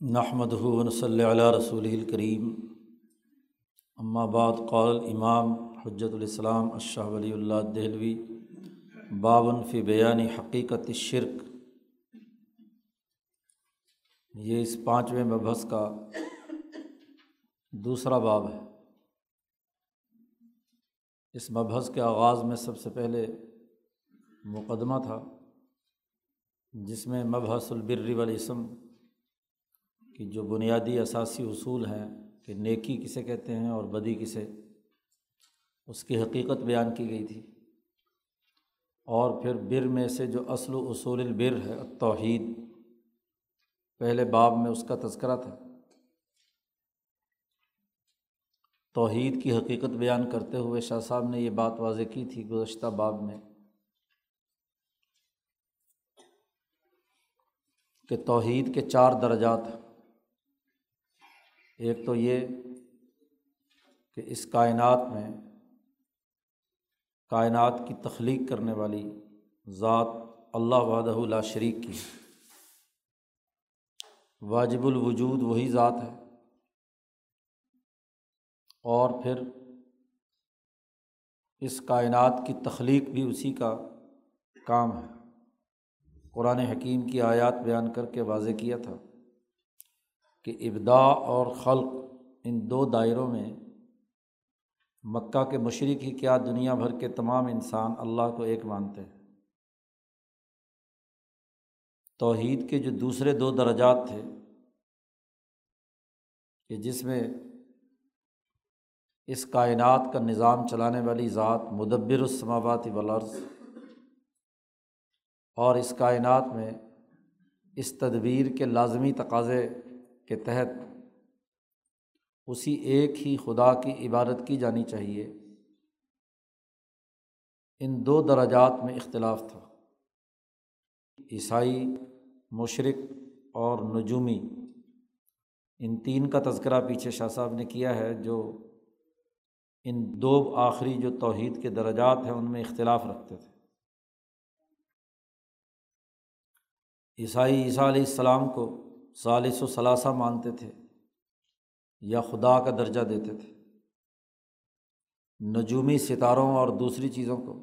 نحمد ہُون صلی علیہ رسول الکریم بعد، قال امام حجت الاسلام اشہ ولی اللہ دہلوی، بابن فی بیانی حقیقت شرک یہ اس پانچویں مبحث کا دوسرا باب ہے۔ اس مبحث کے آغاز میں سب سے پہلے مقدمہ تھا، جس میں مبحث البر والاسم کہ جو بنیادی اثاثی اصول ہیں کہ نیکی کسے کہتے ہیں اور بدی کسے، اس کی حقیقت بیان کی گئی تھی۔ اور پھر بر میں سے جو اصل و اصول البر ہے توحید پہلے باب میں اس کا تذکرہ تھا۔ توحید کی حقیقت بیان کرتے ہوئے شاہ صاحب نے یہ بات واضح کی تھی، گزشتہ باب میں، کہ توحید کے چار درجات ایک تو یہ کہ اس کائنات میں کائنات کی تخلیق کرنے والی ذات اللہ وحدہ لا شریک کی واجب الوجود وہی ذات ہے۔ اور پھر اس کائنات کی تخلیق بھی اسی کا کام ہے۔ قرآن حکیم کی آیات بیان کر کے واضح کیا تھا۔ کہ ابدا اور خلق ان دو دائروں میں مکہ کے مشرق ہی کیا دنیا بھر کے تمام انسان اللہ کو ایک مانتے ہیں۔ توحید کے جو دوسرے دو درجات تھے کہ جس میں اس کائنات کا نظام چلانے والی ذات مدبر السماواتی ولرز اور اس کائنات میں اس تدبیر کے لازمی تقاضے کے تحت اسی ایک ہی خدا کی عبادت کی جانی چاہیے۔ ان دو دراجات میں اختلاف تھا۔ عیسائی، مشرق اور نجومی۔ ان تین کا تذکرہ پیچھے شاہ صاحب نے کیا ہے، جو ان دو آخری جو توحید کے درجات ہیں، ان میں اختلاف رکھتے تھے۔ عیسائی عیسیٰ علیہ السلام کو ثالث و ثلاثہ مانتے تھے یا خدا کا درجہ دیتے تھے۔ نجومی ستاروں اور دوسری چیزوں کو۔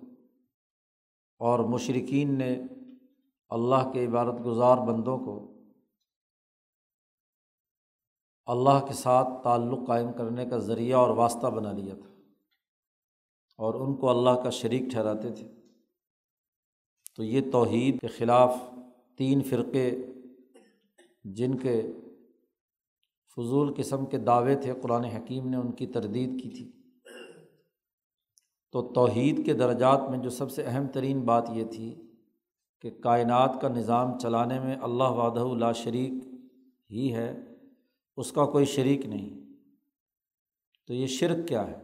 اور مشرقین نے اللہ کے عبادت گزار بندوں کو اللہ کے ساتھ تعلق قائم کرنے کا ذریعہ اور واسطہ بنا لیا تھا۔ اور ان کو اللہ کا شریک ٹھہراتے تھے۔ تو یہ توحید کے خلاف تین فرقے جن کے فضول قسم کے دعوے تھے، قرآن حکیم نے ان کی تردید کی تھی۔ تو توحید کے درجات میں جو سب سے اہم ترین بات یہ تھی کہ کائنات کا نظام چلانے میں اللہ وعدہ اللہ شریک ہی ہے، اس کا کوئی شریک نہیں۔ تو یہ شرک کیا ہے؟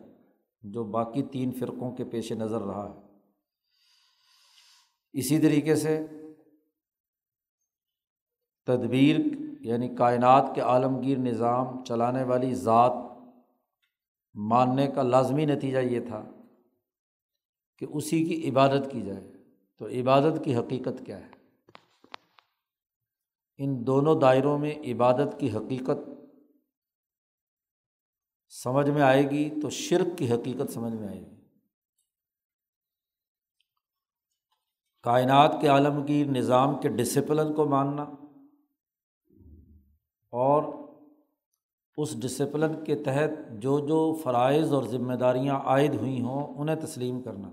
جو باقی تین فرقوں کے پیش نظر رہا ہے۔ اسی طریقے سے تدبیر یعنی کائنات کے عالمگیر نظام چلانے والی ذات ماننے کا لازمی نتیجہ یہ تھا کہ اسی کی عبادت کی جائے۔ تو عبادت کی حقیقت کیا ہے؟ ان دونوں دائروں میں عبادت کی حقیقت سمجھ میں آئے گی تو شرک کی حقیقت سمجھ میں آئے گی۔ کائنات کے عالمگیر نظام کے ڈسپلن کو ماننا اور اس ڈسپلن کے تحت جو جو فرائض اور ذمہ داریاں عائد ہوئی ہوں، انہیں تسلیم کرنا۔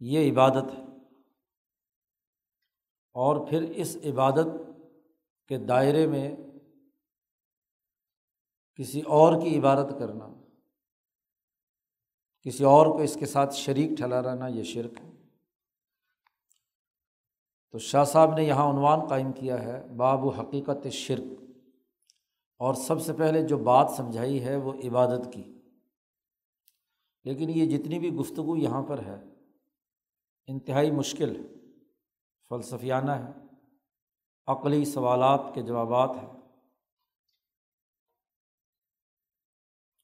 یہ عبادت ہے۔ اور پھر اس عبادت کے دائرے میں کسی اور کی عبادت کرنا، کسی اور کو اس کے ساتھ شریک ٹھہرانا، یہ شرک ہے۔ تو شاہ صاحب نے یہاں عنوان قائم کیا ہے، باب و حقیقت شرک۔ اور سب سے پہلے جو بات سمجھائی ہے وہ عبادت کی۔ لیکن یہ جتنی بھی گفتگو یہاں پر ہے، انتہائی مشکل ہے، فلسفیانہ ہے، عقلی سوالات کے جوابات ہیں۔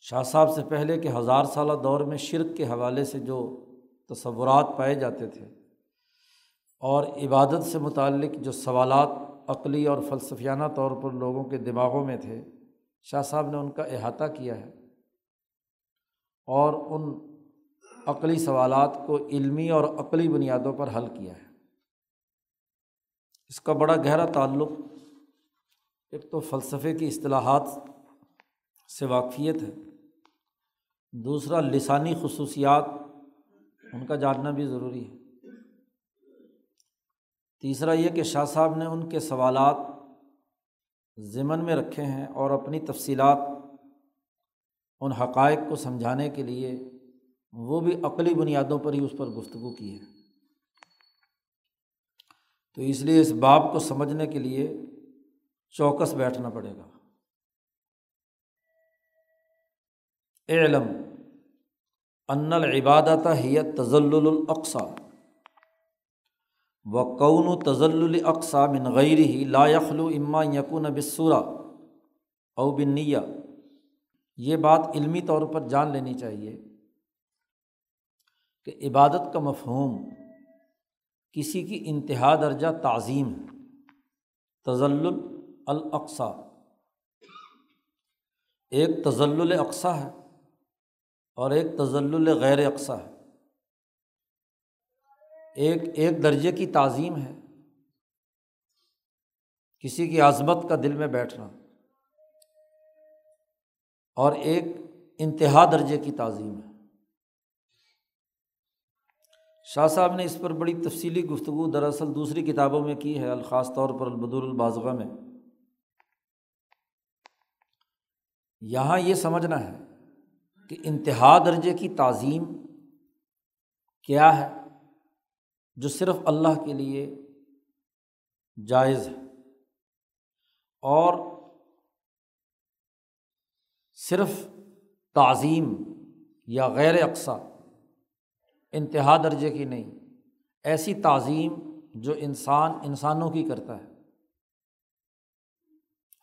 شاہ صاحب سے پہلے کے ہزار سالہ دور میں شرک کے حوالے سے جو تصورات پائے جاتے تھے اور عبادت سے متعلق جو سوالات عقلی اور فلسفیانہ طور پر لوگوں کے دماغوں میں تھے، شاہ صاحب نے ان کا احاطہ کیا ہے اور ان عقلی سوالات کو علمی اور عقلی بنیادوں پر حل کیا ہے۔ اس کا بڑا گہرا تعلق ایک تو فلسفے کی اصطلاحات سے واقفیت ہے، دوسرا لسانی خصوصیات، ان کا جاننا بھی ضروری ہے۔ تیسرا یہ کہ شاہ صاحب نے ان کے سوالات ضمن میں رکھے ہیں اور اپنی تفصیلات ان حقائق کو سمجھانے کے لیے وہ بھی عقلی بنیادوں پر ہی اس پر گفتگو کی ہے۔ تو اس لیے اس باب کو سمجھنے کے لیے چوکس بیٹھنا پڑے گا۔ علم ان العبادت ہی تزل الاقصا و کون و تزل الاقصا غیر ہی لا یخلو اما یقون بصورا او بنیا یہ بات علمی طور پر جان لینی چاہیے کہ عبادت کا مفہوم کسی کی انتہا درجہ تعظیم ہے۔ تزل الاقصا ایک تزل اقسا ہے اور ایک تزل غیر اقسا ہے۔ ایک ایک درجے کی تعظیم ہے۔ کسی کی عظمت کا دل میں بیٹھنا۔ اور ایک انتہا درجے کی تعظیم ہے۔ شاہ صاحب نے اس پر بڑی تفصیلی گفتگو دراصل دوسری کتابوں میں کی ہے الخاص طور پر البد الباضغہ میں۔ یہاں یہ سمجھنا ہے کہ انتہا درجے کی تعظیم کیا ہے۔ جو صرف اللہ کے لیے جائز ہے اور صرف تعظیم یا غیر اقسا انتہا درجے کی نہیں، ایسی تعظیم جو انسان انسانوں کی کرتا ہے،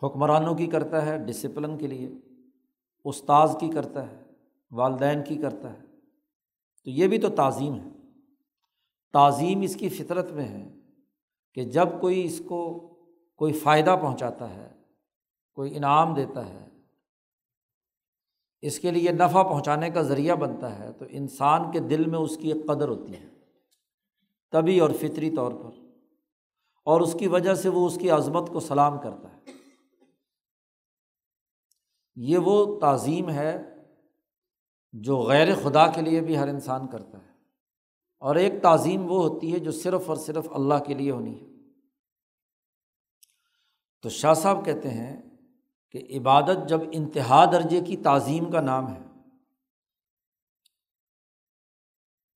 حکمرانوں کی کرتا ہے ڈسپلن کے لیے، استاذ کی کرتا ہے، والدین کی کرتا ہے، تو یہ بھی تو تعظیم ہے۔ تعظیم اس کی فطرت میں ہے کہ جب کوئی اس کو کوئی فائدہ پہنچاتا ہے، کوئی انعام دیتا ہے، اس کے لیے نفع پہنچانے کا ذریعہ بنتا ہے تو انسان کے دل میں اس کی ایک قدر ہوتی ہے، طبی اور فطری طور پر، اور اس کی وجہ سے وہ اس کی عظمت کو سلام کرتا ہے۔ یہ وہ تعظیم ہے جو غیر خدا کے لیے بھی ہر انسان کرتا ہے۔ اور ایک تعظیم وہ ہوتی ہے جو صرف اور صرف اللہ کے لیے ہونی ہے۔ تو شاہ صاحب کہتے ہیں کہ عبادت جب انتہا درجے کی تعظیم کا نام ہے،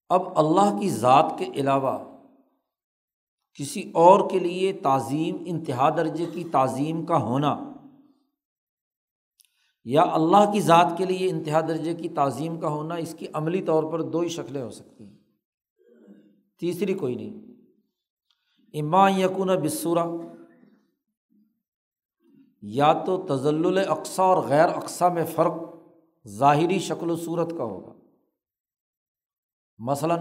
اب اللہ کی ذات کے علاوہ کسی اور کے لیے تعظیم، انتہا درجے کی تعظیم کا ہونا یا اللہ کی ذات کے لیے انتہا درجے کی تعظیم کا ہونا اس کی عملی طور پر دو ہی شکلیں ہو سکتی ہیں۔ تیسری کوئی نہیں۔ اما یقون بصورا یا تو تزل اقسا اور غیر اقسا میں فرق ظاہری شکل و صورت کا ہوگا۔ مثلاً،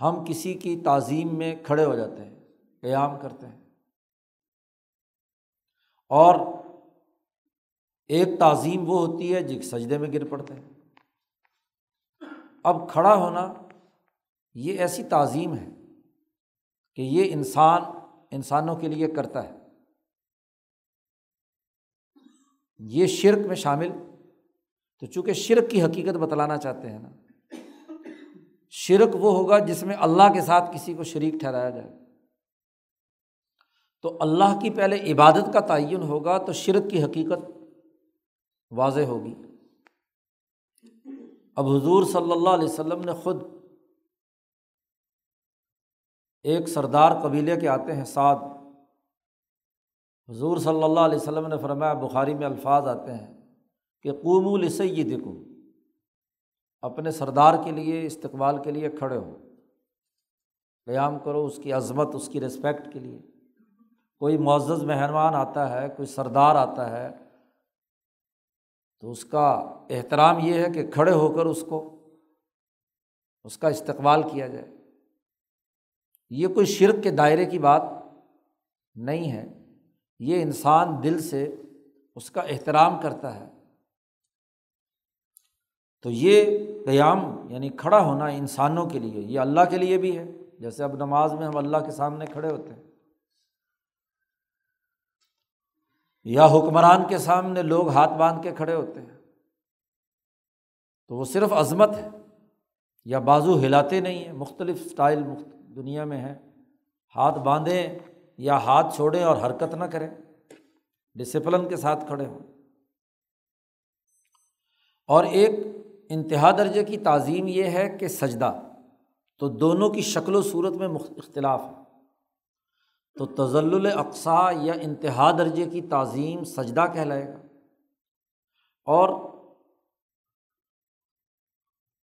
ہم کسی کی تعظیم میں کھڑے ہو جاتے ہیں، قیام کرتے ہیں۔ اور ایک تعظیم وہ ہوتی ہے جس سجدے میں گر پڑتے ہیں۔ اب کھڑا ہونا یہ ایسی تعظیم ہے کہ یہ انسان انسانوں کے لیے کرتا ہے۔ یہ شرک میں شامل۔ تو چونکہ شرک کی حقیقت بتلانا چاہتے ہیں نا، شرک وہ ہوگا جس میں اللہ کے ساتھ کسی کو شریک ٹھہرایا جائے۔ تو اللہ کی پہلے عبادت کا تعین ہوگا تو شرک کی حقیقت واضح ہوگی۔ اب حضور صلی اللہ علیہ وسلم نے خود ایک سردار قبیلے کے آتے ہیں، سعد۔ حضور صلی اللہ علیہ وسلم نے فرمایا، بخاری میں الفاظ آتے ہیں کہ قوم السی دکھو اپنے سردار کے لیے، استقبال کے لیے کھڑے ہو۔ قیام کرو اس کی عظمت، اس کی رسپیکٹ کے لیے۔ کوئی معزز مہمان آتا ہے، کوئی سردار آتا ہے، تو اس کا احترام یہ ہے کہ کھڑے ہو کر اس کو، اس کا استقبال کیا جائے۔ یہ کوئی شرک کے دائرے کی بات نہیں ہے۔ یہ انسان دل سے اس کا احترام کرتا ہے۔ تو یہ قیام یعنی کھڑا ہونا انسانوں کے لیے، یہ اللہ کے لیے بھی ہے۔ جیسے اب نماز میں ہم اللہ کے سامنے کھڑے ہوتے ہیں۔ یا حکمران کے سامنے لوگ ہاتھ باندھ کے کھڑے ہوتے ہیں۔ تو وہ صرف عظمت ہے، یا بازو ہلاتے نہیں ہیں، مختلف اسٹائل مختلف دنیا میں ہے ہاتھ باندھیں یا ہاتھ چھوڑیں اور حرکت نہ کریں ڈسپلن کے ساتھ کھڑے ہوں۔ اور ایک انتہا درجے کی تعظیم یہ ہے کہ سجدہ تو دونوں کی شکل و صورت میں اختلاف ہے۔ تو تزل اقسا یا انتہا درجے کی تعظیم سجدہ کہلائے گا۔ اور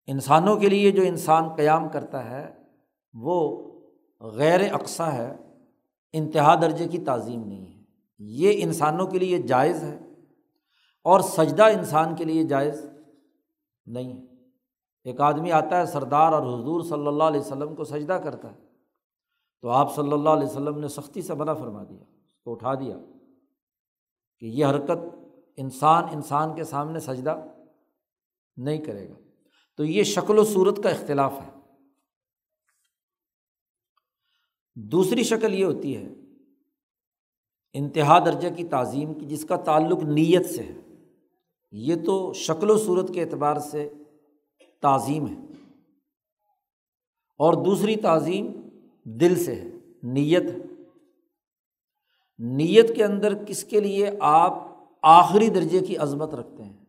انسانوں کے لیے جو انسان قیام کرتا ہے وہ غیر اقسا ہے، انتہا درجے کی تعظیم نہیں ہے۔ یہ انسانوں کے لیے جائز ہے اور سجدہ انسان کے لیے جائز نہیں ہے۔ ایک آدمی آتا ہے سردار اور حضور صلی اللہ علیہ وسلم کو سجدہ کرتا ہے، تو آپ صلی اللہ علیہ وسلم نے سختی سے منع فرما دیا، اس کو اٹھا دیا کہ یہ حرکت انسان انسان کے سامنے سجدہ نہیں کرے گا۔ تو یہ شکل و صورت کا اختلاف ہے۔ دوسری شکل یہ ہوتی ہے، انتہا درجہ کی تعظیم کی، جس کا تعلق نیت سے ہے۔ یہ تو شکل و صورت کے اعتبار سے تعظیم ہے۔ اور دوسری تعظیم دل سے ہے، نیت ہے۔ نیت کے اندر کس کے لیے آپ آخری درجے کی عظمت رکھتے ہیں؟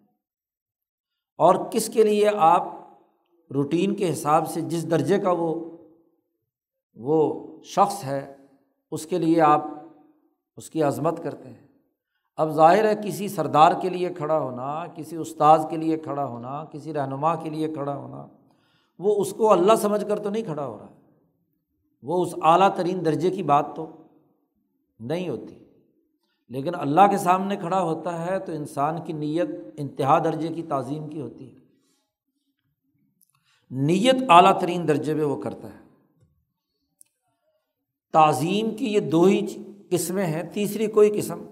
اور کس کے لیے آپ روٹین کے حساب سے جس درجے کا وہ وہ شخص ہے، اس کے لیے آپ اس کی عظمت کرتے ہیں۔ اب ظاہر ہے کسی سردار کے لیے کھڑا ہونا، کسی استاذ کے لیے کھڑا ہونا، کسی رہنما کے لیے کھڑا ہونا، وہ اس کو اللہ سمجھ کر تو نہیں کھڑا ہو رہا وہ اس اعلیٰ ترین درجے کی بات تو نہیں ہوتی۔ لیکن اللہ کے سامنے کھڑا ہوتا ہے تو انسان کی نیت انتہا درجے کی تعظیم کی ہوتی ہے۔ نیت اعلیٰ ترین درجے میں وہ کرتا ہے۔ تعظیم کی یہ دو ہی قسمیں ہیں، تیسری کوئی قسم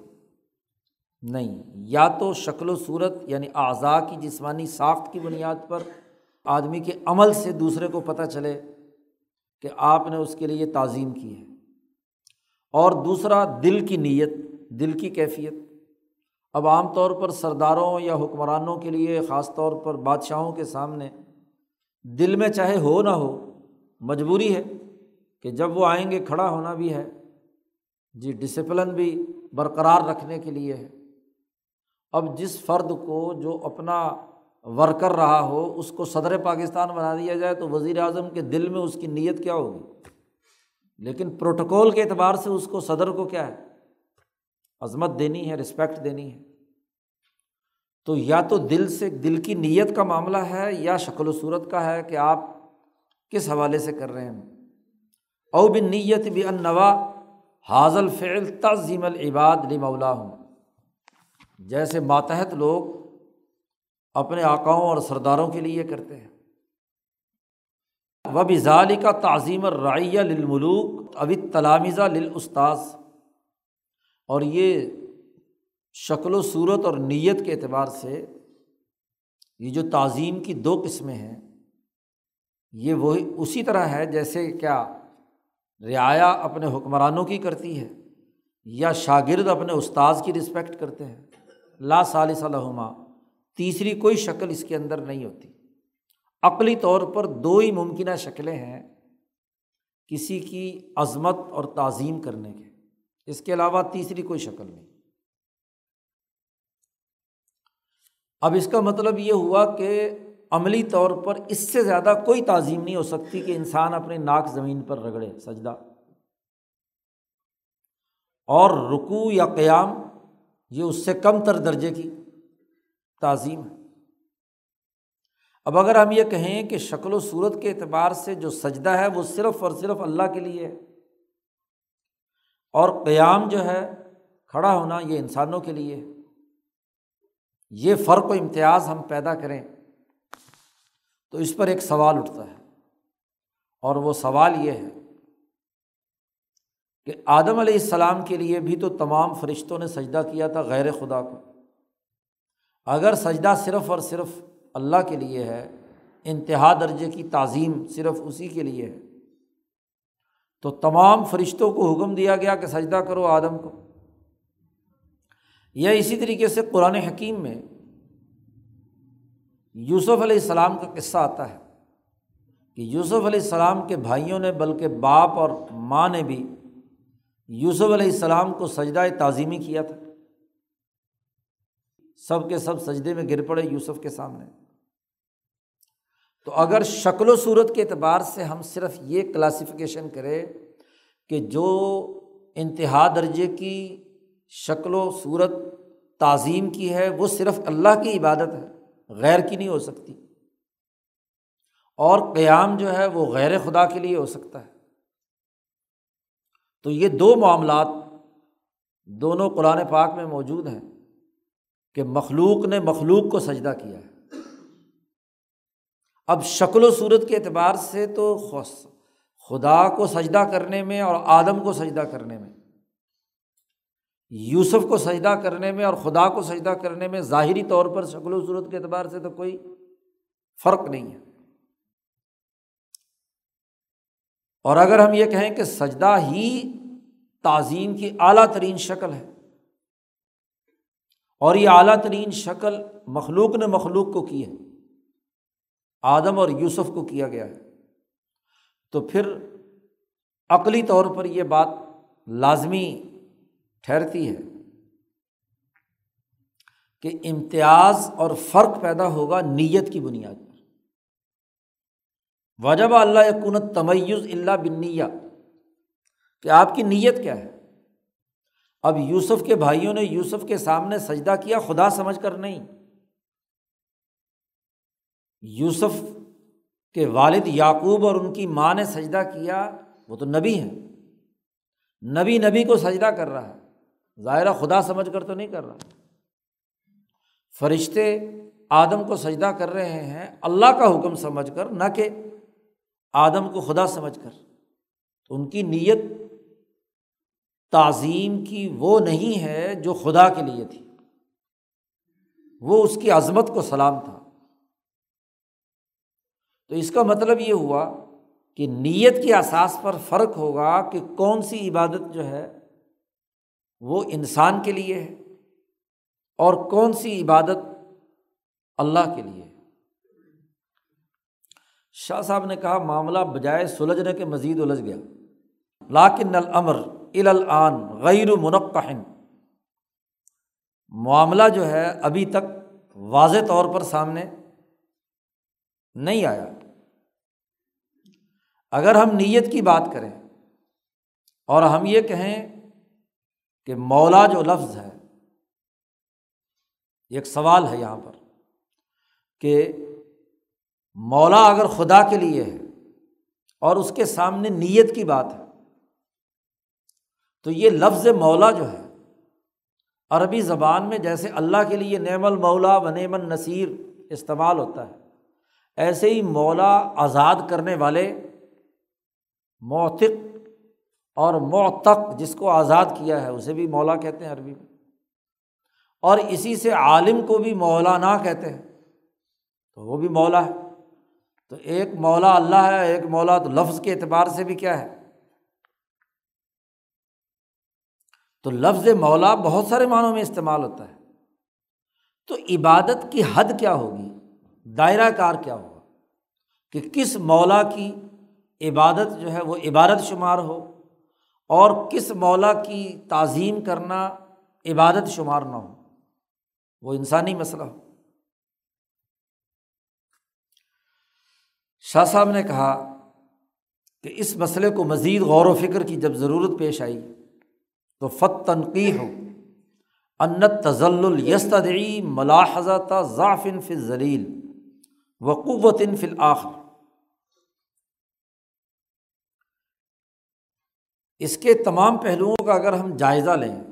نہیں۔ یا تو شکل و صورت یعنی اعضاء کی جسمانی ساخت کی بنیاد پر آدمی کے عمل سے دوسرے کو پتہ چلے کہ آپ نے اس کے لیے تعظیم کی ہے۔ اور دوسرا، دل کی نیت، دل کی کیفیت۔ اب عام طور پر سرداروں یا حکمرانوں کے لیے، خاص طور پر بادشاہوں کے سامنے، دل میں چاہے ہو نہ ہو، مجبوری ہے۔ کہ جب وہ آئیں گے کھڑا ہونا بھی ہے جی ڈسپلن بھی برقرار رکھنے کے لیے ہے۔ اب جس فرد کو جو اپنا ورکر رہا ہو، اس کو صدر پاکستان بنا دیا جائے تو وزیر اعظم کے دل میں اس کی نیت کیا ہوگی؟ لیکن پروٹوکول کے اعتبار سے اس کو صدر کو کیا ہے؟ عظمت دینی ہے رسپیکٹ دینی ہے۔ تو یا تو دل سے، دل کی نیت کا معاملہ ہے یا شکل و صورت کا ہے کہ آپ کس حوالے سے کر رہے ہیں؟ او بن نیت بھی انوا حاضل فعل تعظیم العباد لی مولا ہوں جیسے ماتحت لوگ اپنے آکاؤں اور سرداروں کے لیے کرتے ہیں۔ و ظالی کا تعظیم الرعیہ للملوک ابی تلامزہ للاستاذ۔ اور یہ شکل و صورت اور نیت کے اعتبار سے یہ جو تعظیم کی دو قسمیں ہیں، یہ وہی اسی طرح ہے جیسے کیا رعایا اپنے حکمرانوں کی کرتی ہے یا شاگرد اپنے استاذ کی رسپیکٹ کرتے ہیں۔ لا صالص الحما تیسری کوئی شکل اس کے اندر نہیں ہوتی۔ عقلی طور پر دو ہی ممکنہ شکلیں ہیں کسی کی عظمت اور تعظیم کرنے کے۔ اس کے علاوہ تیسری کوئی شکل نہیں۔ اب اس کا مطلب یہ ہوا کہ عملی طور پر اس سے زیادہ کوئی تعظیم نہیں ہو سکتی کہ انسان اپنے ناک زمین پر رگڑے، سجدہ۔ اور رکو یا قیام، یہ اس سے کم تر درجے کی تعظیم ہے۔ اب اگر ہم یہ کہیں کہ شکل و صورت کے اعتبار سے جو سجدہ ہے وہ صرف اور صرف اللہ کے لیے ہے، اور قیام جو ہے کھڑا ہونا یہ انسانوں کے لیے ہے، یہ فرق و امتیاز ہم پیدا کریں۔ تو اس پر ایک سوال اٹھتا ہے اور وہ سوال یہ ہے کہ آدم علیہ السلام کے لیے بھی تو تمام فرشتوں نے سجدہ کیا تھا غیر خدا کو۔ اگر سجدہ صرف اور صرف اللہ کے لیے ہے، انتہا درجے کی تعظیم صرف اسی کے لیے ہے، تو تمام فرشتوں کو حکم دیا گیا کہ سجدہ کرو آدم کو۔ یا اسی طریقے سے قرآن حکیم میں یوسف علیہ السلام کا قصہ آتا ہے کہ یوسف علیہ السلام کے بھائیوں نے بلکہ باپ اور ماں نے بھی یوسف علیہ السلام کو سجدہ تعظیمی کیا تھا۔ سب کے سب سجدے میں گر پڑے یوسف کے سامنے۔ تو اگر شکل و صورت کے اعتبار سے ہم صرف یہ کلاسیفیکیشن کریں کہ جو انتہا درجے کی شکل و صورت تعظیم کی ہے، وہ صرف اللہ کی عبادت ہے۔ غیر کی نہیں ہو سکتی۔ اور قیام جو ہے وہ غیر خدا کے لیے ہو سکتا ہے۔ تو یہ دو معاملات دونوں قرآن پاک میں موجود ہیں کہ مخلوق نے مخلوق کو سجدہ کیا ہے۔ اب شکل و صورت کے اعتبار سے تو خدا کو سجدہ کرنے میں اور آدم کو سجدہ کرنے میں یوسف کو سجدہ کرنے میں اور خدا کو سجدہ کرنے میں ظاہری طور پر شکل و صورت کے اعتبار سے تو کوئی فرق نہیں ہے۔ اور اگر ہم یہ کہیں کہ سجدہ ہی تعظیم کی اعلیٰ ترین شکل ہے اور یہ اعلیٰ ترین شکل مخلوق نے مخلوق کو کی ہے، آدم اور یوسف کو کیا گیا ہے، تو پھر عقلی طور پر یہ بات لازمی ٹھہرتی ہے کہ امتیاز اور فرق پیدا ہوگا نیت کی بنیاد پر۔ وجب اللہ کنت تمیز اللہ بنیا کہ آپ کی نیت کیا ہے؟ اب یوسف کے بھائیوں نے یوسف کے سامنے سجدہ کیا، خدا سمجھ کر نہیں۔ یوسف کے والد یعقوب اور ان کی ماں نے سجدہ کیا، وہ تو نبی ہیں۔ نبی نبی کو سجدہ کر رہا ہے۔ ظاہرہ خدا سمجھ کر تو نہیں کر رہا۔ فرشتے آدم کو سجدہ کر رہے ہیں، اللہ کا حکم سمجھ کر، نہ کہ آدم کو خدا سمجھ کر۔ تو ان کی نیت تعظیم کی وہ نہیں ہے جو خدا کے لیے تھی۔ وہ اس کی عظمت کو سلام تھا۔ تو اس کا مطلب یہ ہوا کہ نیت کے اساس پر فرق ہوگا کہ کون سی عبادت جو ہے وہ انسان کے لیے ہے اور کون سی عبادت اللہ کے لیے شاہ صاحب نے کہا، معاملہ بجائے سلجھنے کے مزید الجھ گیا۔ لاکن الامر الان غیر منقحن معاملہ جو ہے ابھی تک واضح طور پر سامنے نہیں آیا۔ اگر ہم نیت کی بات کریں اور ہم یہ کہیں کہ مولا جو لفظ ہے ایک سوال ہے یہاں پر کہ مولا اگر خدا کے لیے ہے اور اس کے سامنے نیت کی بات ہے، تو یہ لفظ مولا جو ہے، عربی زبان میں جیسے اللہ کے لیے نعم المولا و نعم النصیر استعمال ہوتا ہے، ایسے ہی مولا آزاد کرنے والے موتق اور معتق جس کو آزاد کیا ہے، اسے بھی مولا کہتے ہیں عربی میں۔ اور اسی سے عالم کو بھی مولانا کہتے ہیں۔ تو وہ بھی مولا ہے۔ تو ایک مولا اللہ ہے، ایک مولا تو لفظ کے اعتبار سے بھی کیا ہے۔ تو لفظ مولا بہت سارے معنوں میں استعمال ہوتا ہے۔ تو عبادت کی حد کیا ہوگی؟ دائرہ کار کیا ہوگا؟ کہ کس مولا کی عبادت جو ہے، وہ عبادت شمار ہو۔ اور کس مولا کی تعظیم کرنا عبادت شمار نہ ہو، وہ انسانی مسئلہ ہو۔ شاہ صاحب نے کہا کہ اس مسئلے کو مزید غور و فکر کی جب ضرورت پیش آئی تو فت تنقی ہو انت تزل یستدعی ملاحظہ ضعفن فی ذلیل وقوت فی الآخر۔ اس کے تمام پہلوؤں کا اگر ہم جائزہ لیں،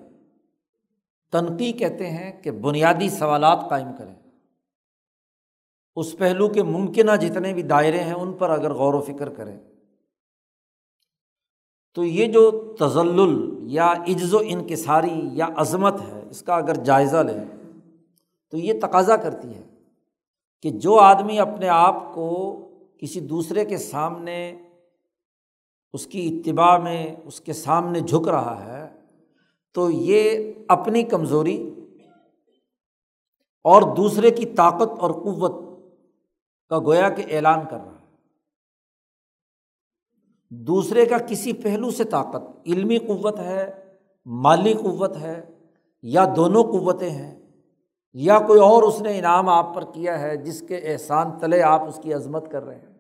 تنقی کہتے ہیں کہ بنیادی سوالات قائم کریں۔ اس پہلو کے ممکنہ جتنے بھی دائرے ہیں، ان پر اگر غور و فکر کریں۔ تو یہ جو تزل یا عجز و انکساری یا عظمت ہے، اس کا اگر جائزہ لیں، تو یہ تقاضا کرتی ہے کہ جو آدمی اپنے آپ کو کسی دوسرے کے سامنے اس کی اتباع میں اس کے سامنے جھک رہا ہے، تو یہ اپنی کمزوری اور دوسرے کی طاقت اور قوت کا گویا کہ اعلان کر رہا ہے۔ دوسرے کا کسی پہلو سے طاقت، علمی قوت ہے، مالی قوت ہے، یا دونوں قوتیں ہیں، یا کوئی اور اس نے انعام آپ پر کیا ہے جس کے احسان تلے آپ اس کی عظمت کر رہے ہیں۔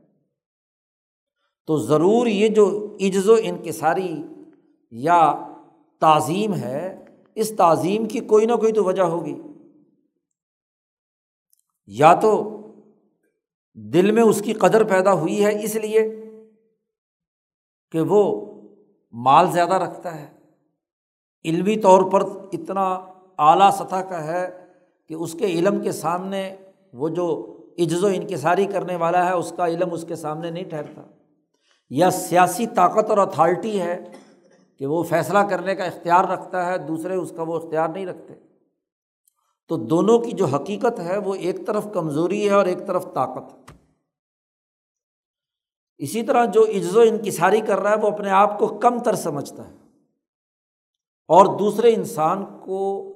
تو ضرور یہ جو عجز و انکساری یا تعظیم ہے، اس تعظیم کی کوئی نہ کوئی تو وجہ ہوگی۔ یا تو دل میں اس کی قدر پیدا ہوئی ہے اس لیے کہ وہ مال زیادہ رکھتا ہے۔ علمی طور پر اتنا اعلیٰ سطح کا ہے کہ اس کے علم کے سامنے وہ جو عجز و انکساری کرنے والا ہے، اس کا علم اس کے سامنے نہیں ٹھہرتا۔ یا سیاسی طاقت اور اتھارٹی ہے کہ وہ فیصلہ کرنے کا اختیار رکھتا ہے، دوسرے اس کا وہ اختیار نہیں رکھتے۔ تو دونوں کی جو حقیقت ہے، وہ ایک طرف کمزوری ہے اور ایک طرف طاقت ہے۔ اسی طرح جو عز و انکساری کر رہا ہے، وہ اپنے آپ کو کم تر سمجھتا ہے۔ اور دوسرے انسان کو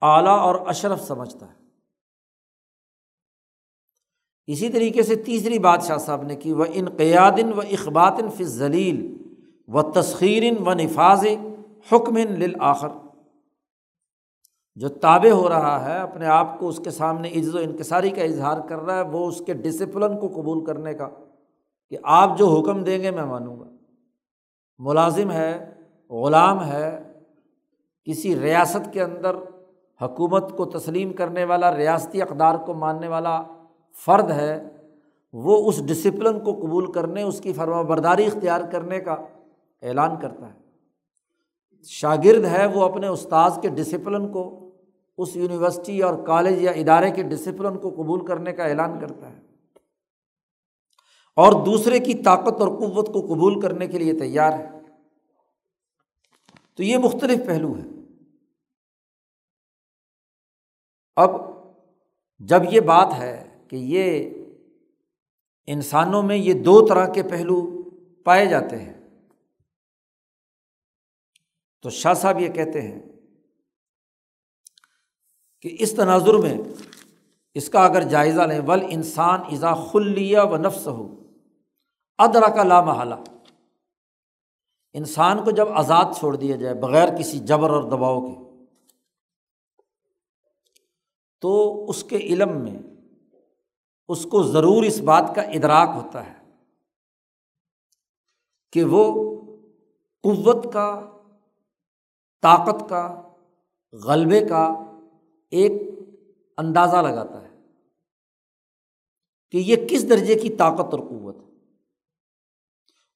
اعلیٰ اور اشرف سمجھتا ہے۔ اسی طریقے سے تیسری بات شاہ صاحب نے کی وہ انقیادن و اخباتن فی ذلیل و تسخیرن و نفاذ حکم للآخر۔ جو تابع ہو رہا ہے، اپنے آپ کو اس کے سامنے عز و انکساری کا اظہار کر رہا ہے، وہ اس کے ڈسپلن کو قبول کرنے کا، کہ آپ جو حکم دیں گے میں مانوں گا۔ ملازم ہے، غلام ہے، کسی ریاست کے اندر حکومت کو تسلیم کرنے والا، ریاستی اقدار کو ماننے والا فرد ہے، وہ اس ڈسپلن کو قبول کرنے، اس کی فرما برداری اختیار کرنے کا اعلان کرتا ہے۔ شاگرد ہے وہ اپنے استاذ کے ڈسپلن کو اس یونیورسٹی اور کالج یا ادارے کے ڈسپلن کو قبول کرنے کا اعلان کرتا ہے۔ اور دوسرے کی طاقت اور قوت کو قبول کرنے کے لیے تیار ہے۔ تو یہ مختلف پہلو ہے اب جب یہ بات ہے کہ یہ انسانوں میں یہ دو طرح کے پہلو پائے جاتے ہیں۔ تو شاہ صاحب یہ کہتے ہیں کہ اس تناظر میں اس کا اگر جائزہ لیں، ول انسان ازا خلیہ و نفس ہو ادرا کا لام حالہ انسان کو جب آزاد چھوڑ دیا جائے بغیر کسی جبر اور دباؤ کے، تو اس کے علم میں اس کو ضرور اس بات کا ادراک ہوتا ہے کہ وہ قوت کا، طاقت کا، غلبے کا ایک اندازہ لگاتا ہے کہ یہ کس درجے کی طاقت اور قوت ہے۔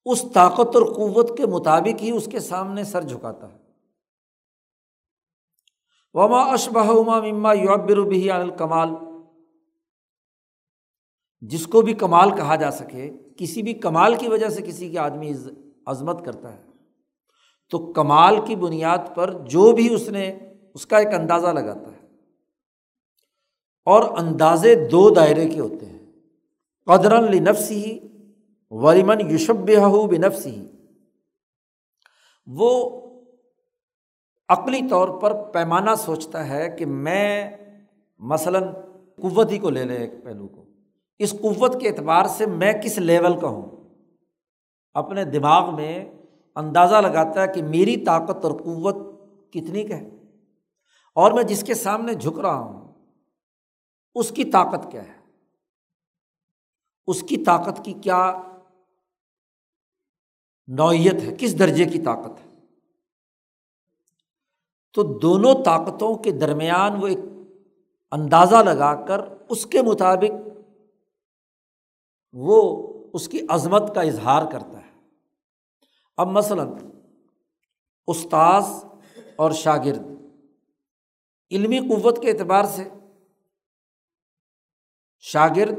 اس طاقت اور قوت کے مطابق ہی اس کے سامنے سر جھکاتا ہے۔ وما اشبہ اما مما یوبر بھی الکمال جس کو بھی کمال کہا جا سکے، کسی بھی کمال کی وجہ سے کسی کے آدمی عظمت کرتا ہے۔ تو کمال کی بنیاد پر جو بھی اس نے، اس کا ایک اندازہ لگاتا ہے۔ اور اندازے دو دائرے کے ہوتے ہیں۔ قدرن لنفسی ہی وریمن یوشب بنفس ہی وہ عقلی طور پر پیمانہ سوچتا ہے کہ میں مثلاً قوت ہی کو لے لیں ایک پہلو کو۔ اس قوت کے اعتبار سے میں کس لیول کا ہوں؟ اپنے دماغ میں اندازہ لگاتا ہے کہ میری طاقت اور قوت کتنی کا ہے۔ اور میں جس کے سامنے جھک رہا ہوں، اس کی طاقت کیا ہے؟ اس کی طاقت کی کیا نوعیت ہے؟ کس درجے کی طاقت ہے؟ تو دونوں طاقتوں کے درمیان وہ ایک اندازہ لگا کر اس کے مطابق وہ اس کی عظمت کا اظہار کرتا ہے۔ اب مثلاً استاذ اور شاگرد، علمی قوت کے اعتبار سے شاگرد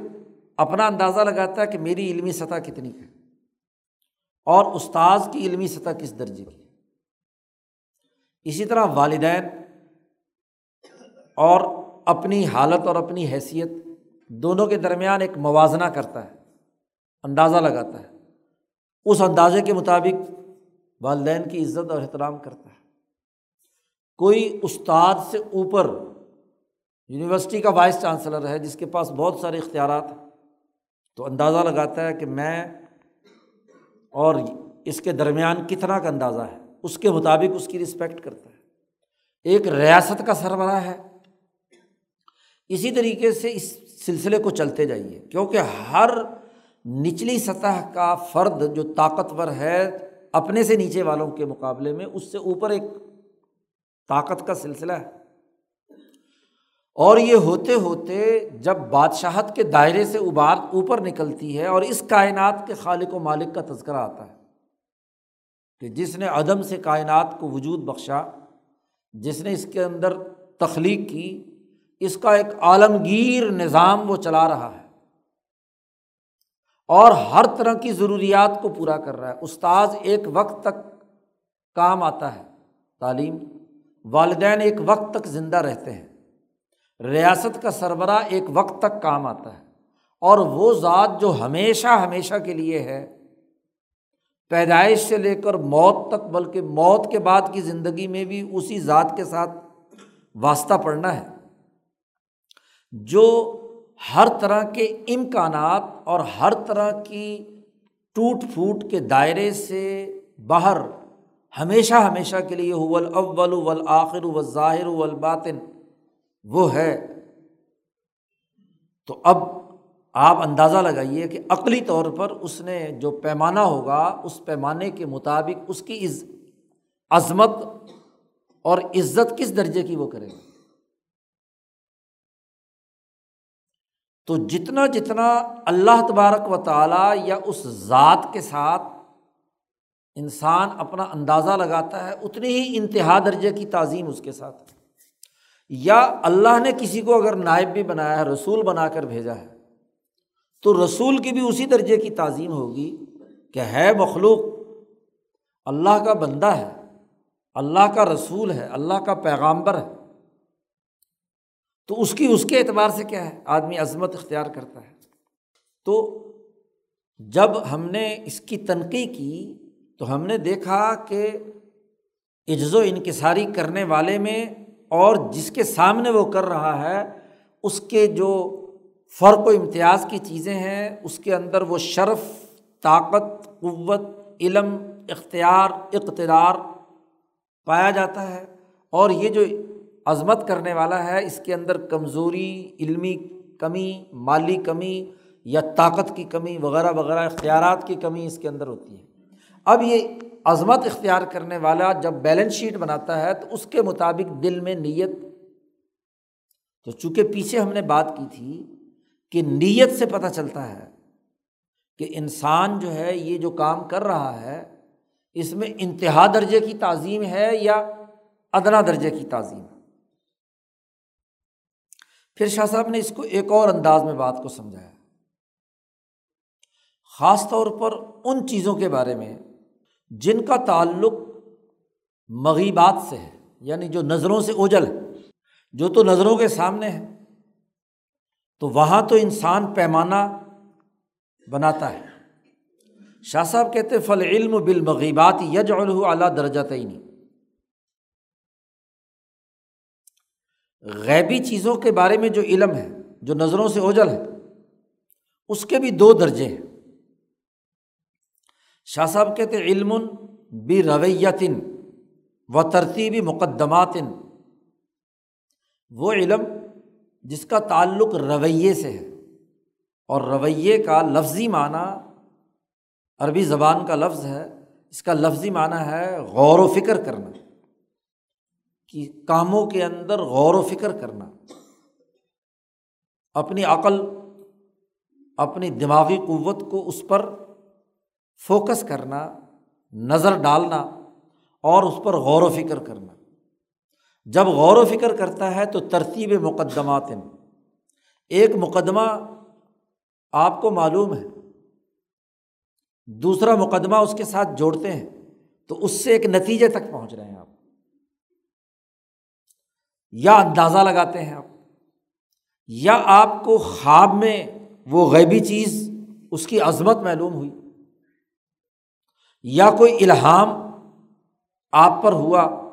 اپنا اندازہ لگاتا ہے کہ میری علمی سطح کتنی ہے اور استاذ کی علمی سطح کس درجے کی ہے۔ اسی طرح والدین اور اپنی حالت اور اپنی حیثیت دونوں کے درمیان ایک موازنہ کرتا ہے۔ اندازہ لگاتا ہے۔ اس اندازے کے مطابق والدین کی عزت اور احترام کرتا ہے۔ کوئی استاد سے اوپر یونیورسٹی کا وائس چانسلر ہے جس کے پاس بہت سارے اختیارات ہیں، تو اندازہ لگاتا ہے کہ میں اور اس کے درمیان کتنا کا اندازہ ہے، اس کے مطابق اس کی رسپیکٹ کرتا ہے۔ ایک ریاست کا سربراہ ہے۔ اسی طریقے سے اس سلسلے کو چلتے جائیے، کیونکہ ہر نچلی سطح کا فرد جو طاقتور ہے اپنے سے نیچے والوں کے مقابلے میں، اس سے اوپر ایک طاقت کا سلسلہ ہے۔ اور یہ ہوتے ہوتے جب بادشاہت کے دائرے سے ابار، اوپر نکلتی ہے اور اس کائنات کے خالق و مالک کا تذکرہ آتا ہے کہ جس نے عدم سے کائنات کو وجود بخشا، جس نے اس کے اندر تخلیق کی، اس کا ایک عالمگیر نظام وہ چلا رہا ہے۔ اور ہر طرح کی ضروریات کو پورا کر رہا ہے۔ استاذ، ایک وقت تک کام آتا ہے، تعلیم۔ والدین ایک وقت تک زندہ رہتے ہیں۔ ریاست کا سربراہ ایک وقت تک کام آتا ہے۔ اور وہ ذات جو ہمیشہ ہمیشہ کے لیے ہے، پیدائش سے لے کر موت تک، بلکہ موت کے بعد کی زندگی میں بھی اسی ذات کے ساتھ واسطہ پڑنا ہے۔ جو ہر طرح کے امکانات اور ہر طرح کی ٹوٹ پھوٹ کے دائرے سے باہر ہمیشہ ہمیشہ کے لیے اول اول والآخر والظاہر والباطن وہ ہے۔ تو اب آپ اندازہ لگائیے کہ عقلی طور پر اس نے جو پیمانہ ہوگا، اس پیمانے کے مطابق اس کی عظمت اور عزت کس درجے کی وہ کرے گا؟ تو جتنا جتنا اللہ تبارک و تعالیٰ یا اس ذات کے ساتھ انسان اپنا اندازہ لگاتا ہے، اتنی ہی انتہا درجے کی تعظیم اس کے ساتھ یا اللہ نے کسی کو اگر نائب بھی بنایا ہے، رسول بنا کر بھیجا ہے، تو رسول کی بھی اسی درجے کی تعظیم ہوگی کہ ہے مخلوق، اللہ کا بندہ ہے، اللہ کا رسول ہے، اللہ کا پیغامبر ہے۔ تو اس کی، اس کے اعتبار سے کیا ہے؟ آدمی عظمت اختیار کرتا ہے۔ تو جب ہم نے اس کی تنقید کی، تو ہم نے دیکھا کہ عجز و انکساری کرنے والے میں اور جس کے سامنے وہ کر رہا ہے، اس کے جو فرق و امتیاز کی چیزیں ہیں، اس کے اندر وہ شرف، طاقت، قوت، علم، اختیار، اقتدار پایا جاتا ہے۔ اور یہ جو عظمت کرنے والا ہے، اس کے اندر کمزوری، علمی کمی، مالی کمی یا طاقت کی کمی وغیرہ وغیرہ، اختیارات کی کمی اس کے اندر ہوتی ہے۔ اب یہ عظمت اختیار کرنے والا جب بیلنس شیٹ بناتا ہے تو اس کے مطابق دل میں نیت، تو چونکہ پیچھے ہم نے بات کی تھی کہ نیت سے پتہ چلتا ہے کہ انسان جو ہے، یہ جو کام کر رہا ہے، اس میں انتہا درجے کی تعظیم ہے یا ادنا درجے کی تعظیم پھر شاہ صاحب نے اس کو ایک اور انداز میں بات کو سمجھایا۔ خاص طور پر ان چیزوں کے بارے میں جن کا تعلق مغیبات سے ہے یعنی جو نظروں سے اوجل ہے، جو تو نظروں کے سامنے ہے، تو وہاں تو انسان پیمانہ بناتا ہے۔ شاہ صاحب کہتے فل علم بالمغیبات یج اعلیٰ درجہ تعینی غیبی چیزوں کے بارے میں جو علم ہے، جو نظروں سے اوجل ہے، اس کے بھی دو درجے ہیں۔ شاہ صاحب کہتے علم بھی رویتن و ترتیبی مقدماتن وہ علم جس کا تعلق رویے سے ہے۔ اور رویے کا لفظی معنی عربی زبان کا لفظ ہے، اس کا لفظی معنی ہے غور و فکر کرنا۔ کہ کاموں کے اندر غور و فکر کرنا، اپنی عقل، اپنی دماغی قوت کو اس پر فوکس کرنا، نظر ڈالنا اور اس پر غور و فکر کرنا۔ جب غور و فکر کرتا ہے تو ترتیب مقدمات ایک مقدمہ آپ کو معلوم ہے، دوسرا مقدمہ اس کے ساتھ جوڑتے ہیں، تو اس سے ایک نتیجے تک پہنچ رہے ہیں آپ۔ یا اندازہ لگاتے ہیں آپ، یا آپ کو خواب میں وہ غیبی چیز اس کی عظمت معلوم ہوئی، یا کوئی الہام آپ پر ہوا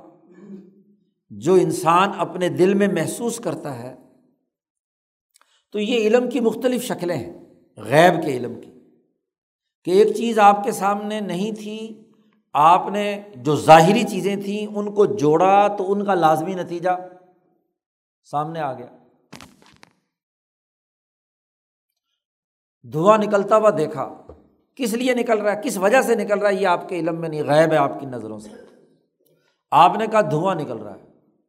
جو انسان اپنے دل میں محسوس کرتا ہے، تو یہ علم کی مختلف شکلیں ہیں، غیب کے علم کی۔ کہ ایک چیز آپ کے سامنے نہیں تھی، آپ نے جو ظاہری چیزیں تھیں ان کو جوڑا تو ان کا لازمی نتیجہ سامنے آ گیا۔ دھواں نکلتا ہوا دیکھا۔ کس لیے نکل رہا ہے؟ کس وجہ سے نکل رہا ہے؟ یہ آپ کے علم میں نہیں غائب ہے آپ کی نظروں سے۔ آپ نے کہا دھواں نکل رہا ہے۔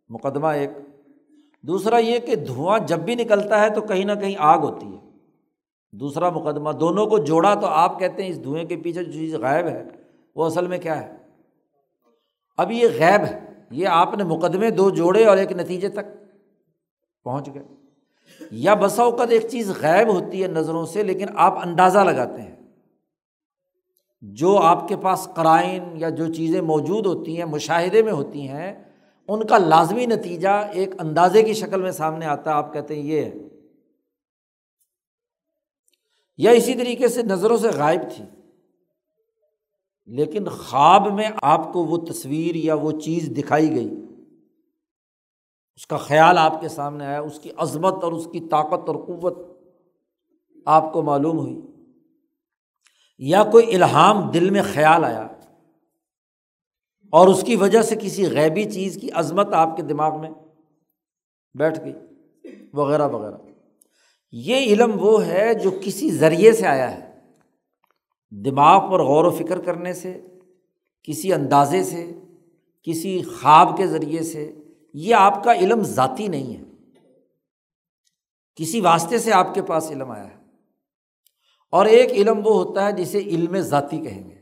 مقدمہ ایک۔ دوسرا یہ کہ دھواں جب بھی نکلتا ہے تو کہیں نہ کہیں آگ ہوتی ہے۔ دوسرا مقدمہ، دونوں کو جوڑا تو آپ کہتے ہیں اس دھوئیں کے پیچھے جو چیز غائب ہے، وہ اصل میں کیا ہے؟ اب یہ غیب ہے۔ یہ آپ نے مقدمے دو جوڑے اور ایک نتیجے تک۔ پہنچ گئے۔ یا بسا اوقات ایک چیز غائب ہوتی ہے نظروں سے، لیکن آپ اندازہ لگاتے ہیں۔ جو آپ کے پاس قرائن یا جو چیزیں موجود ہوتی ہیں، مشاہدے میں ہوتی ہیں، ان کا لازمی نتیجہ ایک اندازے کی شکل میں سامنے آتا ہے۔ آپ کہتے ہیں، یہ ہے۔ یا اسی طریقے سے نظروں سے غائب تھی۔ لیکن خواب میں آپ کو وہ تصویر یا وہ چیز دکھائی گئی۔ اس کا خیال آپ کے سامنے آیا، اس کی عظمت اور اس کی طاقت اور قوت آپ کو معلوم ہوئی۔ یا کوئی الہام دل میں خیال آیا اور اس کی وجہ سے کسی غیبی چیز کی عظمت آپ کے دماغ میں بیٹھ گئی، وغیرہ وغیرہ۔ یہ علم وہ ہے جو کسی ذریعے سے آیا ہے، دماغ پر غور و فکر کرنے سے، کسی اندازے سے، کسی خواب کے ذریعے سے۔ یہ آپ کا علم ذاتی نہیں ہے۔ کسی واسطے سے آپ کے پاس علم آیا ہے۔ اور ایک علم وہ ہوتا ہے جسے علم ذاتی کہیں گے۔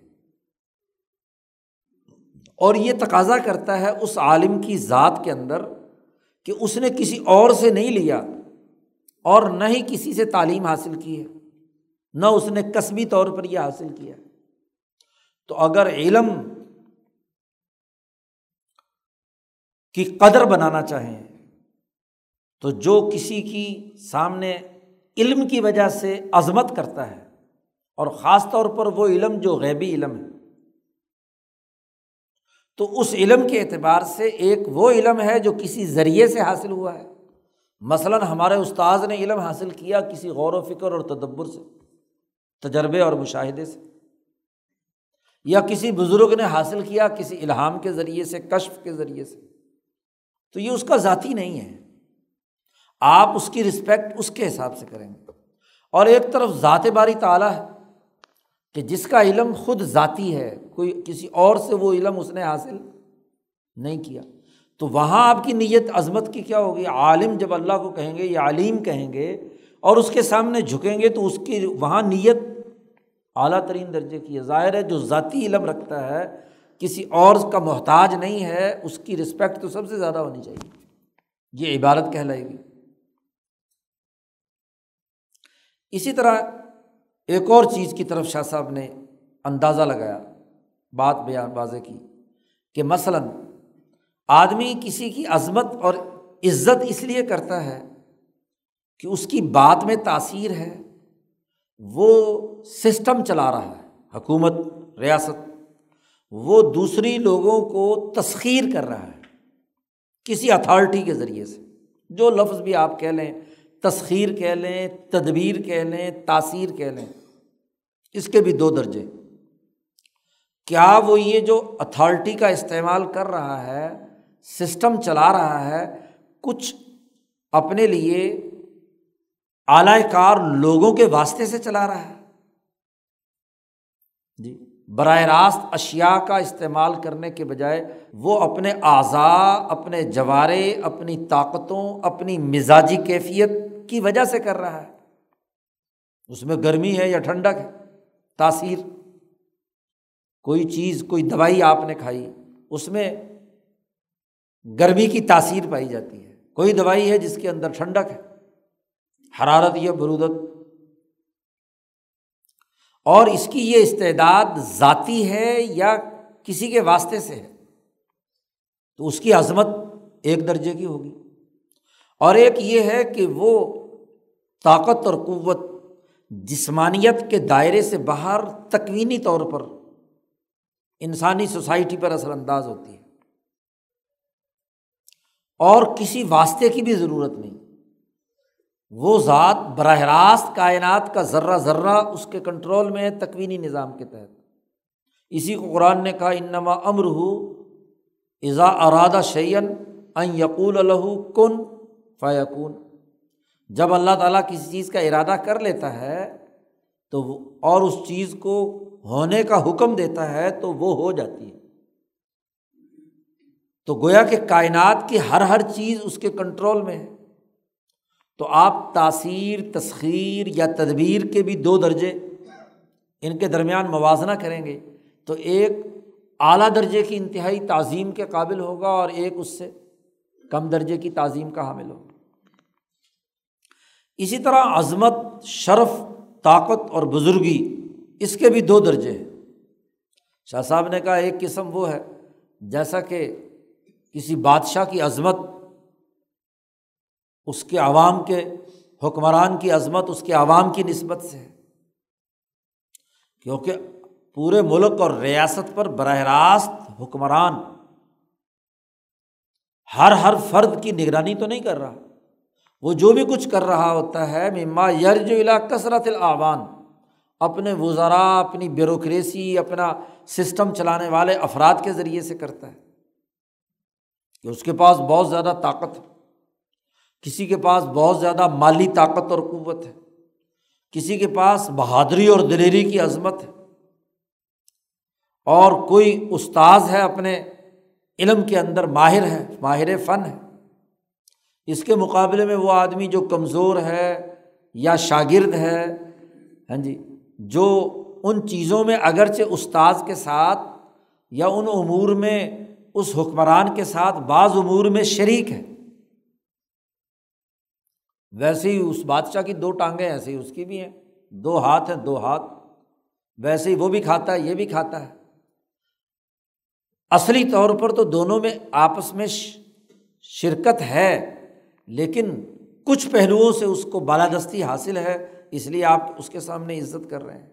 اور یہ تقاضا کرتا ہے اس عالم کی ذات کے اندر کہ اس نے کسی اور سے نہیں لیا اور نہ ہی کسی سے تعلیم حاصل کی ہے، نہ اس نے کسبی طور پر یہ حاصل کیا۔ تو اگر علم کی قدر بنانا چاہیں، تو جو کسی کی سامنے علم کی وجہ سے عظمت کرتا ہے، اور خاص طور پر وہ علم جو غیبی علم ہے۔ تو اس علم کے اعتبار سے ایک وہ علم ہے جو کسی ذریعے سے حاصل ہوا ہے۔ مثلاً ہمارے استاذ نے علم حاصل کیا کسی غور و فکر اور تدبر سے، تجربے اور مشاہدے سے، یا کسی بزرگ نے حاصل کیا کسی الہام کے ذریعے سے، کشف کے ذریعے سے۔ تو یہ اس کا ذاتی نہیں ہے۔ آپ اس کی رسپیکٹ اس کے حساب سے کریں گے۔ اور ایک طرف ذات باری تعلیٰ ہے کہ جس کا علم خود ذاتی ہے، کوئی کسی اور سے وہ علم اس نے حاصل نہیں کیا۔ تو وہاں آپ کی نیت عظمت کی کیا ہوگی؟ عالم جب اللہ کو کہیں گے یا علیم کہیں گے اور اس کے سامنے جھکیں گے تو اس کی وہاں نیت اعلیٰ ترین درجے کی ہے۔ ظاہر ہے جو ذاتی علم رکھتا ہے کسی اور کا محتاج نہیں ہے، اس کی رسپیکٹ تو سب سے زیادہ ہونی چاہیے۔ یہ عبادت کہلائے گی۔ اسی طرح ایک اور چیز کی طرف شاہ صاحب نے اندازہ لگایا، بات بیان واضح کی کہ مثلاً آدمی کسی کی عظمت اور عزت اس لیے کرتا ہے کہ اس کی بات میں تاثیر ہے، وہ سسٹم چلا رہا ہے، حکومت، ریاست وہ دوسری لوگوں کو تسخیر کر رہا ہے کسی اتھارٹی کے ذریعے سے۔ جو لفظ بھی آپ کہہ لیں، تسخیر کہہ لیں، تدبیر کہہ لیں، تاثیر کہہ لیں، اس کے بھی دو درجے۔ کیا وہ یہ جو اتھارٹی کا استعمال کر رہا ہے، سسٹم چلا رہا ہے، کچھ اپنے لیے اعلی کار لوگوں کے واسطے سے چلا رہا ہے؟ براہ راست اشیا کا استعمال کرنے کے بجائے وہ اپنے اعضاء، اپنے جوارے، اپنی طاقتوں، اپنی مزاجی کیفیت کی وجہ سے کر رہا ہے۔ اس میں گرمی ہے یا ٹھنڈک ہے؟ تاثیر۔ کوئی چیز، کوئی دوائی آپ نے کھائی، اس میں گرمی کی تاثیر پائی جاتی ہے۔ کوئی دوائی ہے جس کے اندر ٹھنڈک ہے۔ حرارت یا برودت اور اس کی یہ استعداد ذاتی ہے یا کسی کے واسطے سے ہے؟ تو اس کی عظمت ایک درجے کی ہوگی۔ اور ایک یہ ہے کہ وہ طاقت اور قوت، جسمانیت کے دائرے سے باہر تکوینی طور پر انسانی سوسائٹی پر اثر انداز ہوتی ہے۔ اور کسی واسطے کی بھی ضرورت نہیں۔ وہ ذات براہ راست کائنات کا ذرہ ذرہ اس کے کنٹرول میں ہے تکوینی نظام کے تحت۔ اسی کو قرآن نے کہا، انما امر ہو ازا ارادہ شعین ان یقول الہ کن فیقون جب اللہ تعالیٰ کسی چیز کا ارادہ کر لیتا ہے، تو اور اس چیز کو ہونے کا حکم دیتا ہے تو وہ ہو جاتی ہے۔ تو گویا کہ کائنات کی ہر ہر چیز اس کے کنٹرول میں ہے۔ تو آپ تاثیر، تسخیر یا تدبیر کے بھی دو درجے ان کے درمیان موازنہ کریں گے تو ایک اعلیٰ درجے کی انتہائی تعظیم کے قابل ہوگا اور ایک اس سے کم درجے کی تعظیم کا حامل ہوگا۔ اسی طرح عظمت، شرف، طاقت اور بزرگی اس کے بھی دو درجے ہیں۔ شاہ صاحب نے کہا ایک قسم وہ ہے، جیسا کہ کسی بادشاہ کی عظمت اس کے عوام کے حکمران کی عظمت اس کے عوام کی نسبت سے ہے۔ کیونکہ پورے ملک اور ریاست پر براہ راست حکمران ہر ہر فرد کی نگرانی تو نہیں کر رہا۔ وہ جو بھی کچھ کر رہا ہوتا ہے، مما یرج علا کثرت العوان اپنے وزراء اپنی بیوروکریسی، اپنا سسٹم چلانے والے افراد کے ذریعے سے کرتا ہے۔ کہ اس کے پاس بہت زیادہ طاقت ہے کسی کے پاس بہت زیادہ مالی طاقت اور قوت ہے، کسی کے پاس بہادری اور دلیری کی عظمت ہے۔ اور کوئی استاذ ہے اپنے علم کے اندر ماہر ہے، ماہر فن ہے۔ اس کے مقابلے میں وہ آدمی جو کمزور ہے یا شاگرد ہے ہاں جی جو ان چیزوں میں اگرچہ استاذ کے ساتھ یا ان امور میں، اس حکمران کے ساتھ، بعض امور میں شریک ہے۔ ویسے ہی اس بادشاہ کی دو ٹانگیں ایسے ہی اس کی بھی ہیں۔ دو ہاتھ ہیں، دو ہاتھ۔ ویسے ہی وہ بھی کھاتا ہے، یہ بھی کھاتا ہے۔ اصلی طور پر تو دونوں میں آپس میں شرکت ہے، لیکن کچھ پہلوؤں سے اس کو بالادستی حاصل ہے، اس لیے آپ اس کے سامنے عزت کر رہے ہیں۔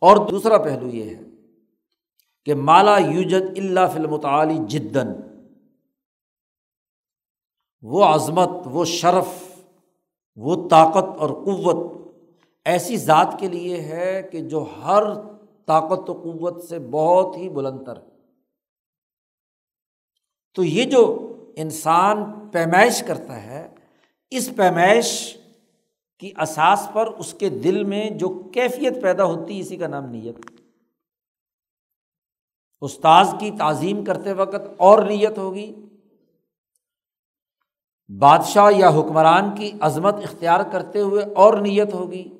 اور دوسرا پہلو یہ ہے کہ مالا یوجد اللہ فلم تعلی جدن وہ عظمت، وہ شرف وہ طاقت اور قوت ایسی ذات کے لیے ہے کہ جو ہر طاقت و قوت سے بہت ہی بلندر ہے۔ تو یہ جو انسان پیمائش کرتا ہے، اس پیمائش کی اساس پر اس کے دل میں جو کیفیت پیدا ہوتی ہے، اسی کا نام نیت۔ استاذ کی تعظیم کرتے وقت اور نیت ہوگی بادشاہ یا حکمران کی عظمت اختیار کرتے ہوئے اور نیت ہوگی۔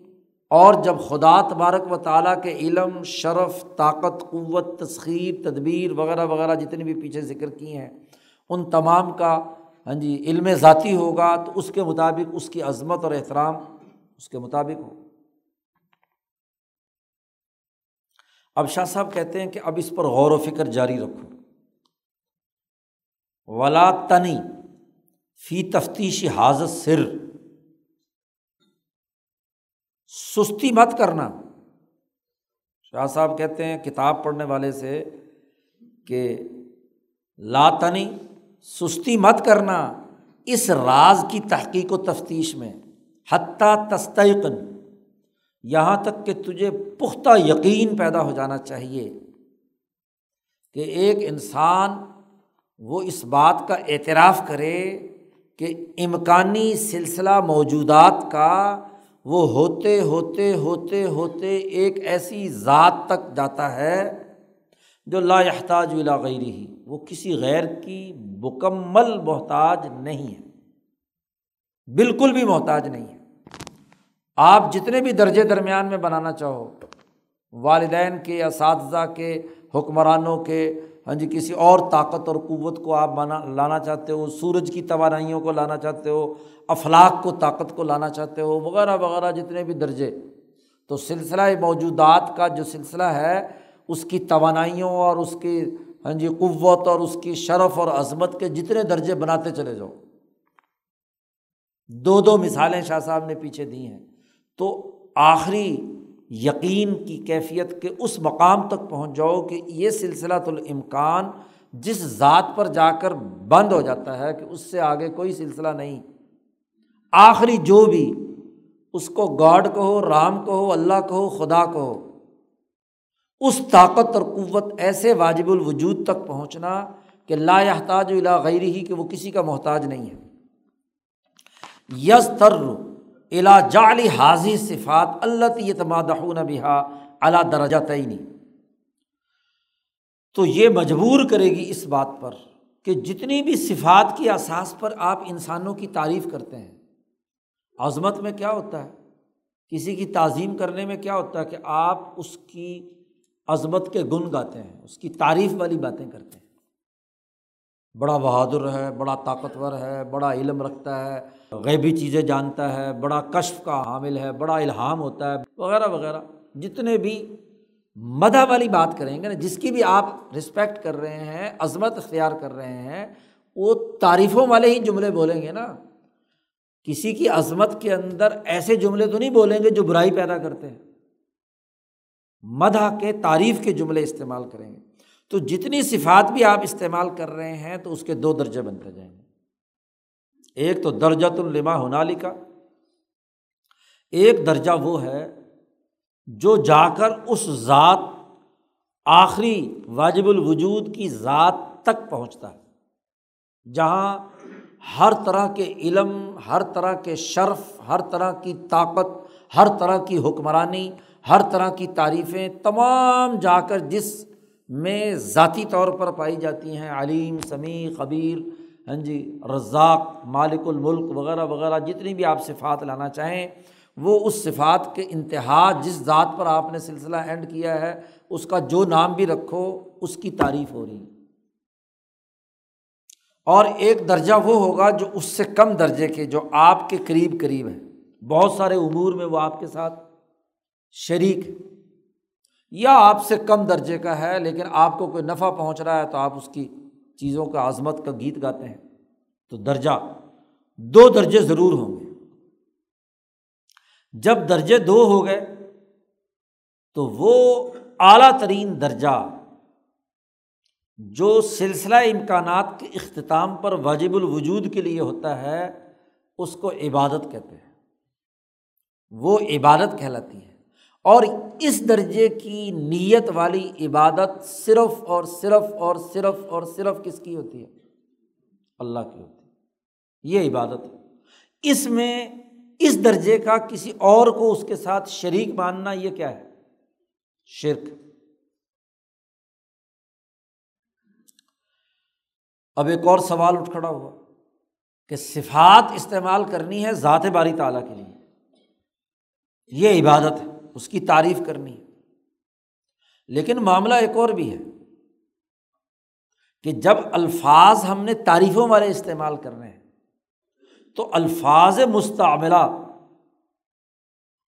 اور جب خدا تبارک و تعالیٰ کے علم، شرف، طاقت، قوت، تسخیر، تدبیر وغیرہ وغیرہ جتنے بھی پیچھے ذکر کیے ہیں، ان تمام کا ہاں جی علم ذاتی ہوگا تو اس کے مطابق اس کی عظمت اور احترام اس کے مطابق ہو۔ اب شاہ صاحب کہتے ہیں کہ اب اس پر غور و فکر جاری رکھو۔ ولا تنی فی تفتیش حاضر سر سستی مت کرنا۔ شاہ صاحب کہتے ہیں، کتاب پڑھنے والے سے کہ لاتنی سستی مت کرنا اس راز کی تحقیق و تفتیش میں۔ حتیٰ تستقن یہاں تک کہ تجھے پختہ یقین پیدا ہو جانا چاہیے کہ ایک انسان وہ اس بات کا اعتراف کرے کہ امکانی سلسلہ موجودات کا وہ ہوتے ہوتے ہوتے ہوتے ایک ایسی ذات تک جاتا ہے جو لا احتاج ولا غیر ہی وہ کسی غیر کی مکمل محتاج نہیں ہے۔ بالکل بھی محتاج نہیں ہے۔ آپ جتنے بھی درجے درمیان میں بنانا چاہو، والدین کے، اساتذہ کے، حکمرانوں کے ہاں جی کسی اور طاقت اور قوت کو آپ بنا، لانا چاہتے ہو، سورج کی توانائیوں کو لانا چاہتے ہو افلاق کو، طاقت کو لانا چاہتے ہو، وغیرہ وغیرہ، جتنے بھی درجے۔ تو سلسلہ موجودات کا جو سلسلہ ہے، اس کی توانائیوں اور اس کی ہاں جی قوت اور اس کی شرف اور عظمت کے جتنے درجے بناتے چلے جاؤ۔ دو دو مثالیں شاہ صاحب نے پیچھے دی ہیں۔ تو آخری یقین کی کیفیت کے اس مقام تک پہنچ جاؤ کہ یہ سلسلہ تو الامکان جس ذات پر جا کر بند ہو جاتا ہے کہ اس سے آگے کوئی سلسلہ نہیں۔ آخری جو بھی اس کو گاڈ کہو، رام کہو، اللہ کہو، خدا کہو، اس طاقت اور قوت ایسے واجب الوجود تک پہنچنا کہ لا احتاج الا غیر ہی کہ وہ کسی کا محتاج نہیں ہے۔ یس تر الا جعلی حاضی صفات اللہ تمادہ بہا اللہ درجہ تعینی تو یہ مجبور کرے گی اس بات پر کہ جتنی بھی صفات کی اساس پر آپ انسانوں کی تعریف کرتے ہیں، عظمت میں کیا ہوتا ہے؟ کسی کی تعظیم کرنے میں کیا ہوتا ہے کہ آپ اس کی عظمت کے گن گاتے ہیں، اس کی تعریف والی باتیں کرتے ہیں؟ بڑا بہادر ہے، بڑا طاقتور ہے، بڑا علم رکھتا ہے، غیبی چیزیں جانتا ہے، بڑا کشف کا حامل ہے، بڑا الہام ہوتا ہے، وغیرہ وغیرہ۔ جتنے بھی مدح والی بات کریں گے نا، جس کی بھی آپ رسپیکٹ کر رہے ہیں، عظمت اختیار کر رہے ہیں، وہ تعریفوں والے ہی جملے بولیں گے نا۔ کسی کی عظمت کے اندر ایسے جملے تو نہیں بولیں گے جو برائی پیدا کرتے ہیں۔ مدح کے تعریف کے جملے استعمال کریں گے۔ تو جتنی صفات بھی آپ استعمال کر رہے ہیں تو اس کے دو درجے بنتے جائیں گے۔ ایک تو درجت الما ہنالی کا ایک درجہ وہ ہے جو جا کر اس ذات آخری واجب الوجود کی ذات تک پہنچتا ہے، جہاں ہر طرح کے علم، ہر طرح کے شرف، ہر طرح کی طاقت، ہر طرح کی حکمرانی، ہر طرح کی تعریفیں تمام جا کر جس میں ذاتی طور پر پائی جاتی ہیں، علیم، سمیع خبیر ہاں جی رزاق، مالک الملک وغیرہ وغیرہ، جتنی بھی آپ صفات لانا چاہیں، وہ اس صفات کے انتہا جس ذات پر آپ نے سلسلہ اینڈ کیا ہے، اس کا جو نام بھی رکھو، اس کی تعریف ہو رہی ہے۔ اور ایک درجہ وہ ہوگا جو اس سے کم درجے کے، جو آپ کے قریب قریب ہے۔ بہت سارے امور میں وہ آپ کے ساتھ شریک یا آپ سے کم درجے کا ہے، لیکن آپ کو کوئی نفع پہنچ رہا ہے تو آپ اس کی چیزوں کا عظمت کا گیت گاتے ہیں۔ تو درجہ، دو درجے ضرور ہوں گے۔ جب درجے دو ہو گئے تو وہ اعلیٰ ترین درجہ جو سلسلہ امکانات کے اختتام پر واجب الوجود کے لیے ہوتا ہے، اس کو عبادت کہتے ہیں۔ وہ عبادت کہلاتی ہے۔ اور اس درجے کی نیت والی عبادت صرف اور صرف اور صرف اور صرف کس کی ہوتی ہے؟ اللہ کی ہوتی ہے۔ یہ عبادت ہے۔ اس میں اس درجے کا کسی اور کو اس کے ساتھ شریک ماننا یہ کیا ہے؟ شرک۔ اب ایک اور سوال اٹھ کھڑا ہوا کہ صفات استعمال کرنی ہے ذات باری تعالیٰ کے لیے۔ یہ عبادت ہے۔ اس کی تعریف کرنی ہے۔ لیکن معاملہ ایک اور بھی ہے کہ جب الفاظ ہم نے تعریفوں والے استعمال کرنے ہیں، تو الفاظ مستعملہ،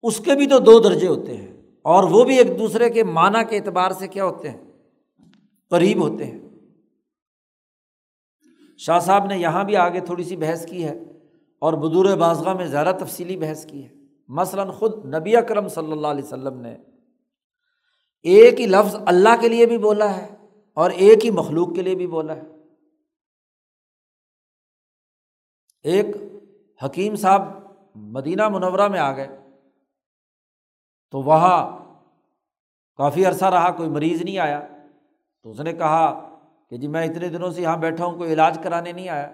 اس کے بھی تو دو درجے ہوتے ہیں اور وہ بھی ایک دوسرے کے معنی کے اعتبار سے کیا ہوتے ہیں؟ قریب ہوتے ہیں۔ شاہ صاحب نے یہاں بھی آگے تھوڑی سی بحث کی ہے اور بدور بازگاہ میں زیادہ تفصیلی بحث کی ہے۔ مثلاً خود نبی اکرم صلی اللہ علیہ وسلم نے ایک ہی لفظ اللہ کے لیے بھی بولا ہے اور ایک ہی مخلوق کے لیے بھی بولا ہے۔ ایک حکیم صاحب مدینہ منورہ میں آ گئے تو وہاں کافی عرصہ رہا، کوئی مریض نہیں آیا۔ تو اس نے کہا کہ جی میں اتنے دنوں سے یہاں بیٹھا ہوں، کوئی علاج کرانے نہیں آیا۔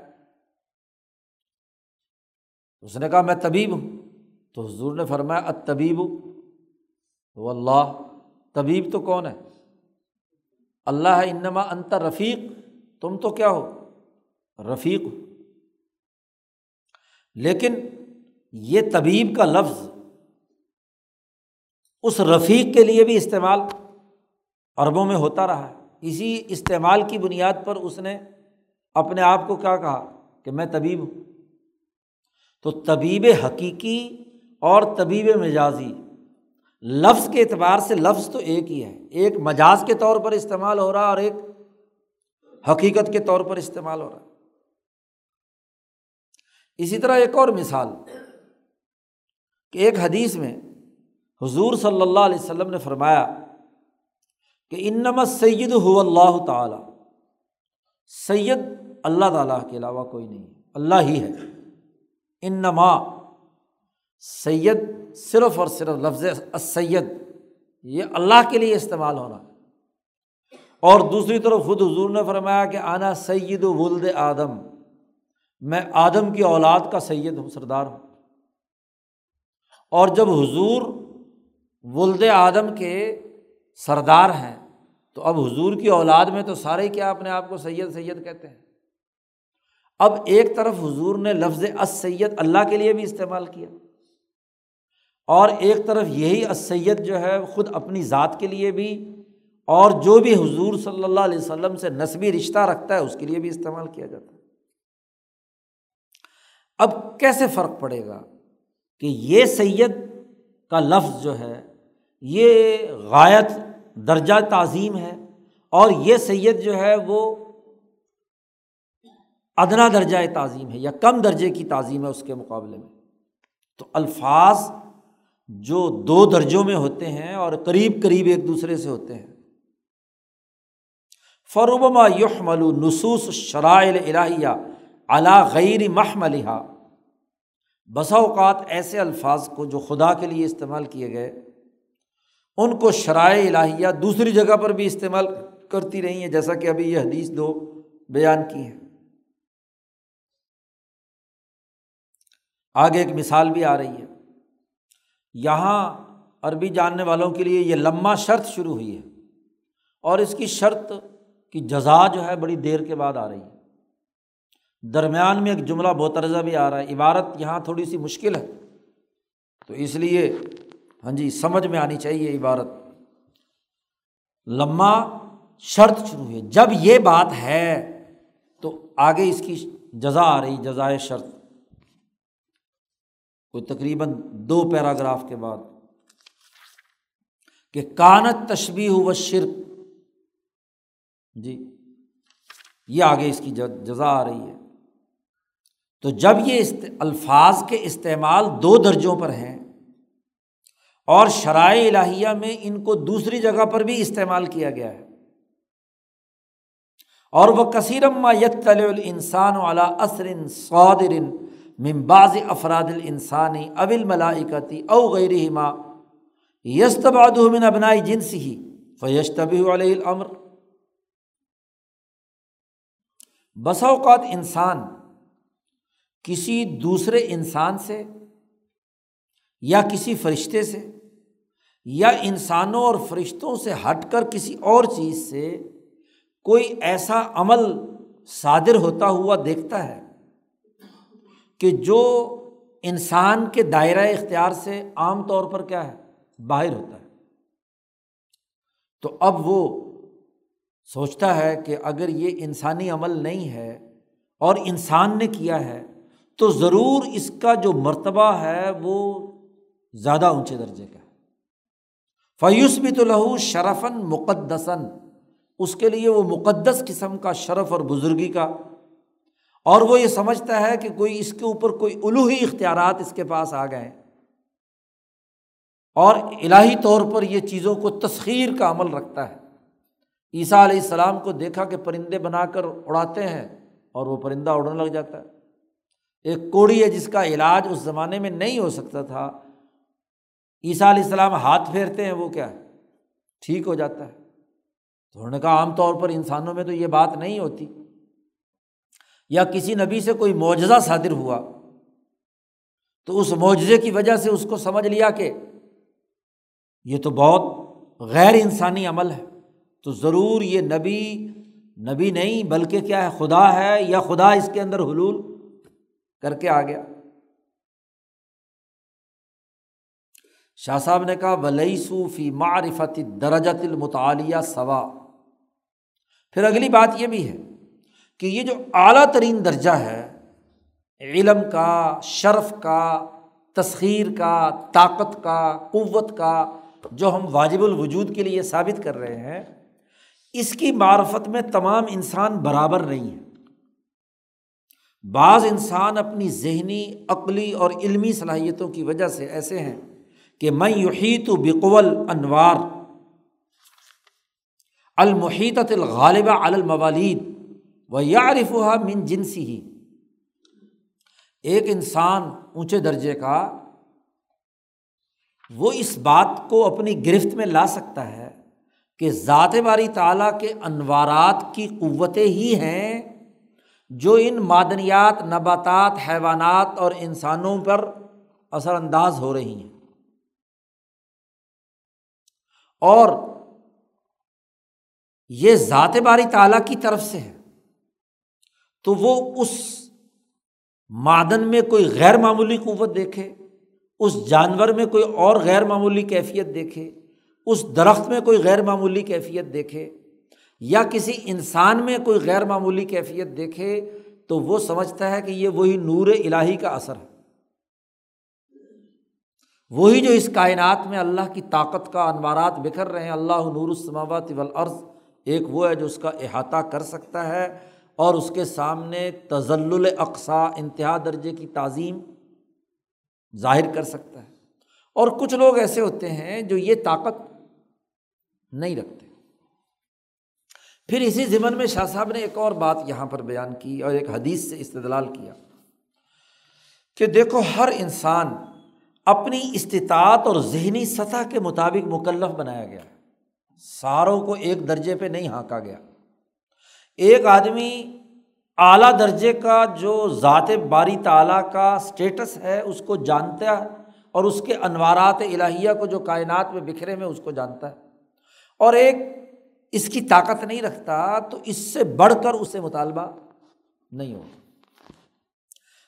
اس نے کہا میں طبیب ہوں۔ تو حضور نے فرمایا ات طبیب تو اللہ طبیب تو کون ہے؟ اللہ ہے، انما انت رفیق. تم تو کیا ہو؟ رفیق ہو۔ لیکن یہ طبیب کا لفظ اس رفیق کے لیے بھی استعمال عربوں میں ہوتا رہا ہے۔ اسی استعمال کی بنیاد پر اس نے اپنے آپ کو کیا کہا کہ میں طبیب ہوں۔ تو طبیب حقیقی اور طبیب مجازی۔ لفظ کے اعتبار سے لفظ تو ایک ہی ہے۔ ایک مجاز کے طور پر استعمال ہو رہا اور ایک حقیقت کے طور پر استعمال ہو رہا۔ اسی طرح ایک اور مثال کہ ایک حدیث میں حضور صلی اللہ علیہ وسلم نے فرمایا کہ انما سید ہو اللہ تعالیٰ۔ سید اللہ تعالیٰ کے علاوہ کوئی نہیں، اللہ ہی ہے۔ انما سید صرف اور صرف لفظ سید یہ اللہ کے لیے استعمال ہو رہا ہے۔ اور دوسری طرف خود حضور نے فرمایا کہ آنا سید ولد آدم، میں آدم کی اولاد کا سید ہوں، سردار ہوں۔ اور جب حضور ولد آدم کے سردار ہیں، تو اب حضور کی اولاد میں تو سارے کیا اپنے آپ کو سید سید کہتے ہیں؟ اب ایک طرف حضور نے لفظ سید اللہ کے لیے بھی استعمال کیا۔ اور ایک طرف یہی اسید جو ہے خود اپنی ذات کے لیے بھی اور جو بھی حضور صلی اللہ علیہ وسلم سے نسبی رشتہ رکھتا ہے اس کے لیے بھی استعمال کیا جاتا ہے۔ اب کیسے فرق پڑے گا کہ یہ سید کا لفظ جو ہے، یہ غایت درجہ تعظیم ہے اور یہ سید جو ہے وہ ادنا درجۂ تعظیم ہے یا کم درجے کی تعظیم ہے اس کے مقابلے میں۔ تو الفاظ جو دو درجوں میں ہوتے ہیں اور قریب قریب ایک دوسرے سے ہوتے ہیں۔ فروبما یحمل نصوص شرائل الہیہ علا غیر محملہ بسا اوقات ایسے الفاظ کو جو خدا کے لیے استعمال کیے گئے، ان کو شرائع الہیہ دوسری جگہ پر بھی استعمال کرتی رہی ہیں، جیسا کہ ابھی یہ حدیث دو بیان کی ہیں۔ آگے ایک مثال بھی آ رہی ہے۔ یہاں عربی جاننے والوں کے لیے یہ لمحہ شرط شروع ہوئی ہے اور اس کی شرط کی جزا جو ہے بڑی دیر کے بعد آ رہی ہے۔ درمیان میں ایک جملہ بہترزہ بھی آ رہا ہے، عبارت یہاں تھوڑی سی مشکل ہے۔ تو اس لیے ہاں جی سمجھ میں آنی چاہیے عبارت۔ لمحہ شرط شروع ہوئی جب یہ بات ہے تو آگے اس کی جزا آ رہی، جزائے شرط۔ کوئی تقریباً دو پیراگراف کے بعد کہ کانت تشبی ہو شرک۔ جی یہ آگے اس کی جزا آ رہی ہے۔ تو جب یہ الفاظ کے استعمال دو درجوں پر ہیں اور شرائع الہیہ میں ان کو دوسری جگہ پر بھی استعمال کیا گیا ہے۔ اور وہ کثیرم یت الانسان والا عصر صادر ممباز افراد الانسانی اول ملائکتی او غیر ہما یستباد من ابنائی جنس ہی فیشتبی علیہ الامر۔ بسا اوقات انسان کسی دوسرے انسان سے یا کسی فرشتے سے یا انسانوں اور فرشتوں سے ہٹ کر کسی اور چیز سے کوئی ایسا عمل صادر ہوتا ہوا دیکھتا ہے۔ کہ جو انسان کے دائرۂ اختیار سے عام طور پر کیا ہے؟ باہر ہوتا ہے۔ تو اب وہ سوچتا ہے کہ اگر یہ انسانی عمل نہیں ہے اور انسان نے کیا ہے، تو ضرور اس کا جو مرتبہ ہے وہ زیادہ اونچے درجے کا ہے۔ فیوس بھی تو لہو شرفن مقدسن اس کے لیے وہ مقدس قسم کا شرف اور بزرگی کا اور وہ یہ سمجھتا ہے کہ کوئی اس کے اوپر کوئی الوحی اختیارات اس کے پاس آ گئے اور الہی طور پر یہ چیزوں کو تسخیر کا عمل رکھتا ہے۔ عیسیٰ علیہ السلام کو دیکھا کہ پرندے بنا کر اڑاتے ہیں اور وہ پرندہ اڑنے لگ جاتا ہے۔ ایک کوڑی ہے جس کا علاج اس زمانے میں نہیں ہو سکتا تھا۔ عیسیٰ علیہ السلام ہاتھ پھیرتے ہیں، وہ کیا ہے؟ ٹھیک ہو جاتا ہے۔ تو انہوں نے کہا، عام طور پر انسانوں میں تو یہ بات نہیں ہوتی۔ یا کسی نبی سے کوئی معجزہ صادر ہوا تو اس معجزے کی وجہ سے اس کو سمجھ لیا کہ یہ تو بہت غیر انسانی عمل ہے، تو ضرور یہ نبی نبی نہیں، بلکہ کیا ہے، خدا ہے یا خدا اس کے اندر حلول کر کے آ گیا۔ شاہ صاحب نے کہا ولی صوفی معرفت درجت المطالعہ سوا پھر اگلی بات یہ بھی ہے کہ یہ جو اعلیٰ ترین درجہ ہے، علم کا، شرف کا، تسخیر کا، طاقت کا، قوت کا، جو ہم واجب الوجود کے لیے ثابت کر رہے ہیں، اس کی معرفت میں تمام انسان برابر نہیں ہے بعض انسان اپنی ذہنی، عقلی اور علمی صلاحیتوں کی وجہ سے ایسے ہیں کہ میں یحیط و بقول انوار المحیط الغالبہ الموالید و یارف من جنسی ہی ایک انسان اونچے درجے کا، وہ اس بات کو اپنی گرفت میں لا سکتا ہے کہ ذات باری تعالیٰ کے انوارات کی قوتیں ہی ہیں جو ان معدنیات، نباتات، حیوانات اور انسانوں پر اثر انداز ہو رہی ہیں۔ اور یہ ذات باری تعالیٰ کی طرف سے ہے۔ تو وہ اس معدن میں کوئی غیر معمولی قوت دیکھے، اس جانور میں کوئی اور غیر معمولی کیفیت دیکھے، اس درخت میں کوئی غیر معمولی کیفیت دیکھے، یا کسی انسان میں کوئی غیر معمولی کیفیت دیکھے، تو وہ سمجھتا ہے کہ یہ وہی نور الہی کا اثر ہے۔ وہی جو اس کائنات میں اللہ کی طاقت کا انوارات بکھر رہے ہیں، اللہ نور السماوات والارض، ایک وہ ہے جو اس کا احاطہ کر سکتا ہے۔ اور اس کے سامنے تزل اقسا انتہا درجے کی تعظیم ظاہر کر سکتا ہے۔ اور کچھ لوگ ایسے ہوتے ہیں جو یہ طاقت نہیں رکھتے۔ پھر اسی ضمن میں شاہ صاحب نے ایک اور بات یہاں پر بیان کی اور ایک حدیث سے استدلال کیا کہ دیکھو، ہر انسان اپنی استطاعت اور ذہنی سطح کے مطابق مکلف بنایا گیا۔ ساروں کو ایک درجے پہ نہیں ہانکا گیا۔ ایک آدمی اعلیٰ درجے کا جو ذات باری تعالیٰ کا اسٹیٹس ہے، اس کو جانتا ہے اور اس کے انوارات الہیہ کو جو کائنات میں بکھرے میں، اس کو جانتا ہے۔ اور ایک اس کی طاقت نہیں رکھتا تو اس سے بڑھ کر اسے مطالبہ نہیں ہوتا۔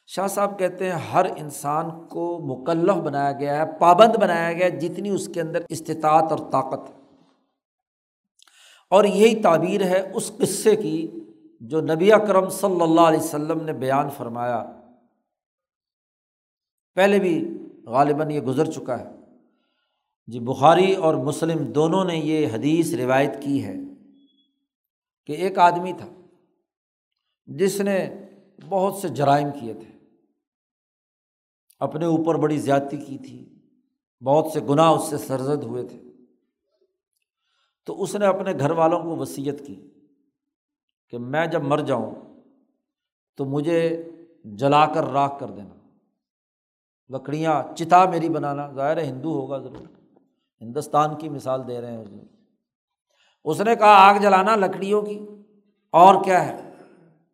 شاہ صاحب کہتے ہیں، ہر انسان کو مکلف بنایا گیا ہے، پابند بنایا گیا ہے جتنی اس کے اندر استطاعت اور طاقت۔ ہے اور یہی تعبیر ہے اس قصے کی جو نبی اکرم صلی اللہ علیہ وسلم نے بیان فرمایا۔ پہلے بھی غالباً یہ گزر چکا ہے۔ جی بخاری اور مسلم دونوں نے یہ حدیث روایت کی ہے کہ ایک آدمی تھا جس نے بہت سے جرائم کیے تھے۔ اپنے اوپر بڑی زیادتی کی تھی، بہت سے گناہ اس سے سرزد ہوئے تھے۔ تو اس نے اپنے گھر والوں کو وصیت کی کہ میں جب مر جاؤں تو مجھے جلا کر راکھ کر دینا۔ لکڑیاں، چتا میری بنانا، ظاہر ہے ہندو ہوگا ضرور، ہندوستان کی مثال دے رہے ہیں اس نے کہا، آگ جلانا لکڑیوں کی؟ اور کیا ہے؟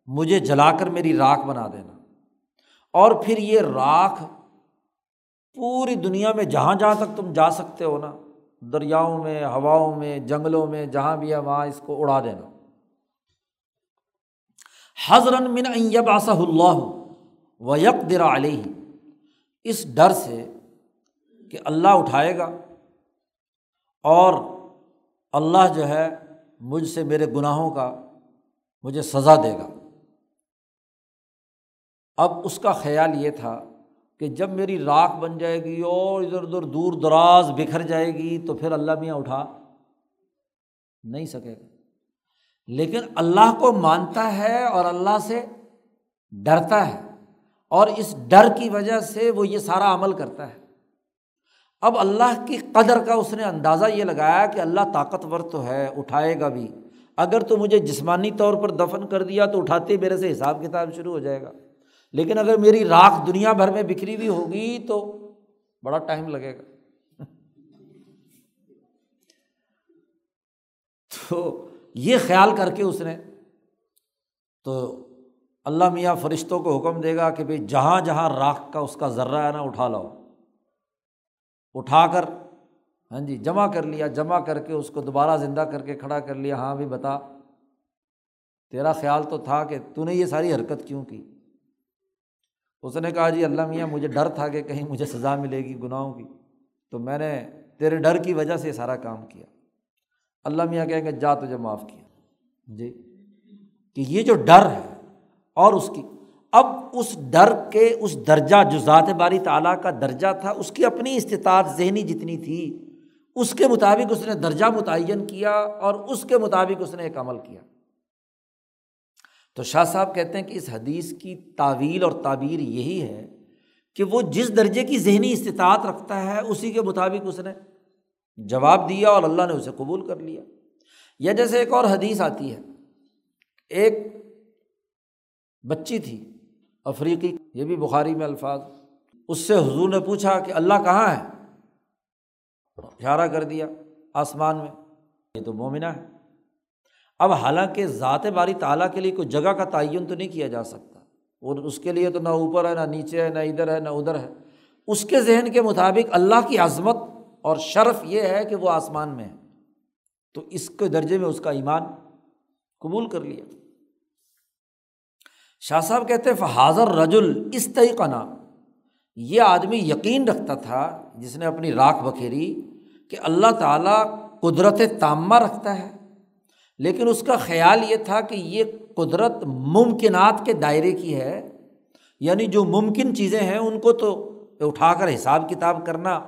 مجھے جلا کر میری راکھ بنا دینا۔ اور پھر یہ راکھ پوری دنیا میں جہاں جہاں تک تم جا سکتے ہو نا دریاؤں میں، ہواؤں میں، جنگلوں میں، جہاں بھی ہے، وہاں اس کو اڑا دینا۔ حضرت من آسہ اللہ و یک درا علیہ۔ اس ڈر سے کہ اللہ اٹھائے گا اور اللہ جو ہے مجھ سے میرے گناہوں کا مجھے سزا دے گا۔ اب اس کا خیال یہ تھا کہ جب میری راکھ بن جائے گی اور ادھر ادھر دور دراز بکھر جائے گی تو پھر اللہ میاں اٹھا نہیں سکے گا۔ لیکن اللہ کو مانتا ہے اور اللہ سے ڈرتا ہے اور اس ڈر کی وجہ سے وہ یہ سارا عمل کرتا ہے۔ اب اللہ کی قدر کا اس نے اندازہ یہ لگایا کہ اللہ طاقتور تو ہے، اٹھائے گا بھی۔ اگر تو مجھے جسمانی طور پر دفن کر دیا تو اٹھاتے میرے سے حساب کتاب شروع ہو جائے گا۔ لیکن اگر میری راکھ دنیا بھر میں بکھری ہوئی ہوگی تو بڑا ٹائم لگے گا۔ تو یہ خیال کر کے اس نے تو اللہ میاں فرشتوں کو حکم دے گا کہ بھائی جہاں جہاں راکھ کا اس کا ذرہ ہے نا، اٹھا لو اٹھا کر ہاں جی جمع کر لیا، جمع کر کے اس کو دوبارہ زندہ کر کے کھڑا کر لیا۔ ہاں بھی بتا۔ تیرا خیال تو تھا کہ تو نے یہ ساری حرکت کیوں کی؟ اس نے کہا جی اللہ میاں، مجھے ڈر تھا کہ کہیں مجھے سزا ملے گی گناہوں کی۔ تو میں نے تیرے ڈر کی وجہ سے یہ سارا کام کیا۔ اللہ میاں کہیں گے، جا، تجھے معاف کیا۔ جی کہ یہ جو ڈر ہے اور اس کی، اب اس ڈر کے اس درجہ، جو ذات باری تعالیٰ کا درجہ تھا، اس کی اپنی استطاعت ذہنی جتنی تھی، اس کے مطابق اس نے درجہ متعین کیا اور اس کے مطابق اس نے ایک عمل کیا۔ تو شاہ صاحب کہتے ہیں کہ اس حدیث کی تعویل اور تعبیر یہی ہے کہ وہ جس درجے کی ذہنی استطاعت رکھتا ہے، اسی کے مطابق اس نے جواب دیا اور اللہ نے اسے قبول کر لیا۔ یا جیسے ایک اور حدیث آتی ہے۔ ایک بچی تھی، افریقی، یہ بھی بخاری میں الفاظ۔ اس سے حضور نے پوچھا کہ اللہ کہاں ہے؟ اشارہ کر دیا آسمان میں۔ یہ تو مومنہ ہے۔ اب حالانکہ ذات باری تعالیٰ کے لیے کوئی جگہ کا تعین تو نہیں کیا جا سکتا۔ وہ اس کے لیے تو نہ اوپر ہے، نہ نیچے ہے، نہ ادھر ہے، نہ ادھر ہے۔ اس کے ذہن کے مطابق اللہ کی عظمت اور شرف یہ ہے کہ وہ آسمان میں ہے۔ تو اس کے درجے میں اس کا ایمان قبول کر لیا۔ شاہ صاحب کہتے فحاظر رجل اس طریقہ یہ آدمی یقین رکھتا تھا، جس نے اپنی راکھ بکھیری، کہ اللہ تعالیٰ قدرت تامہ رکھتا ہے۔ لیکن اس کا خیال یہ تھا کہ یہ قدرت ممکنات کے دائرے کی ہے یعنی جو ممکن چیزیں ہیں ان کو تو اٹھا کر حساب کتاب کرنا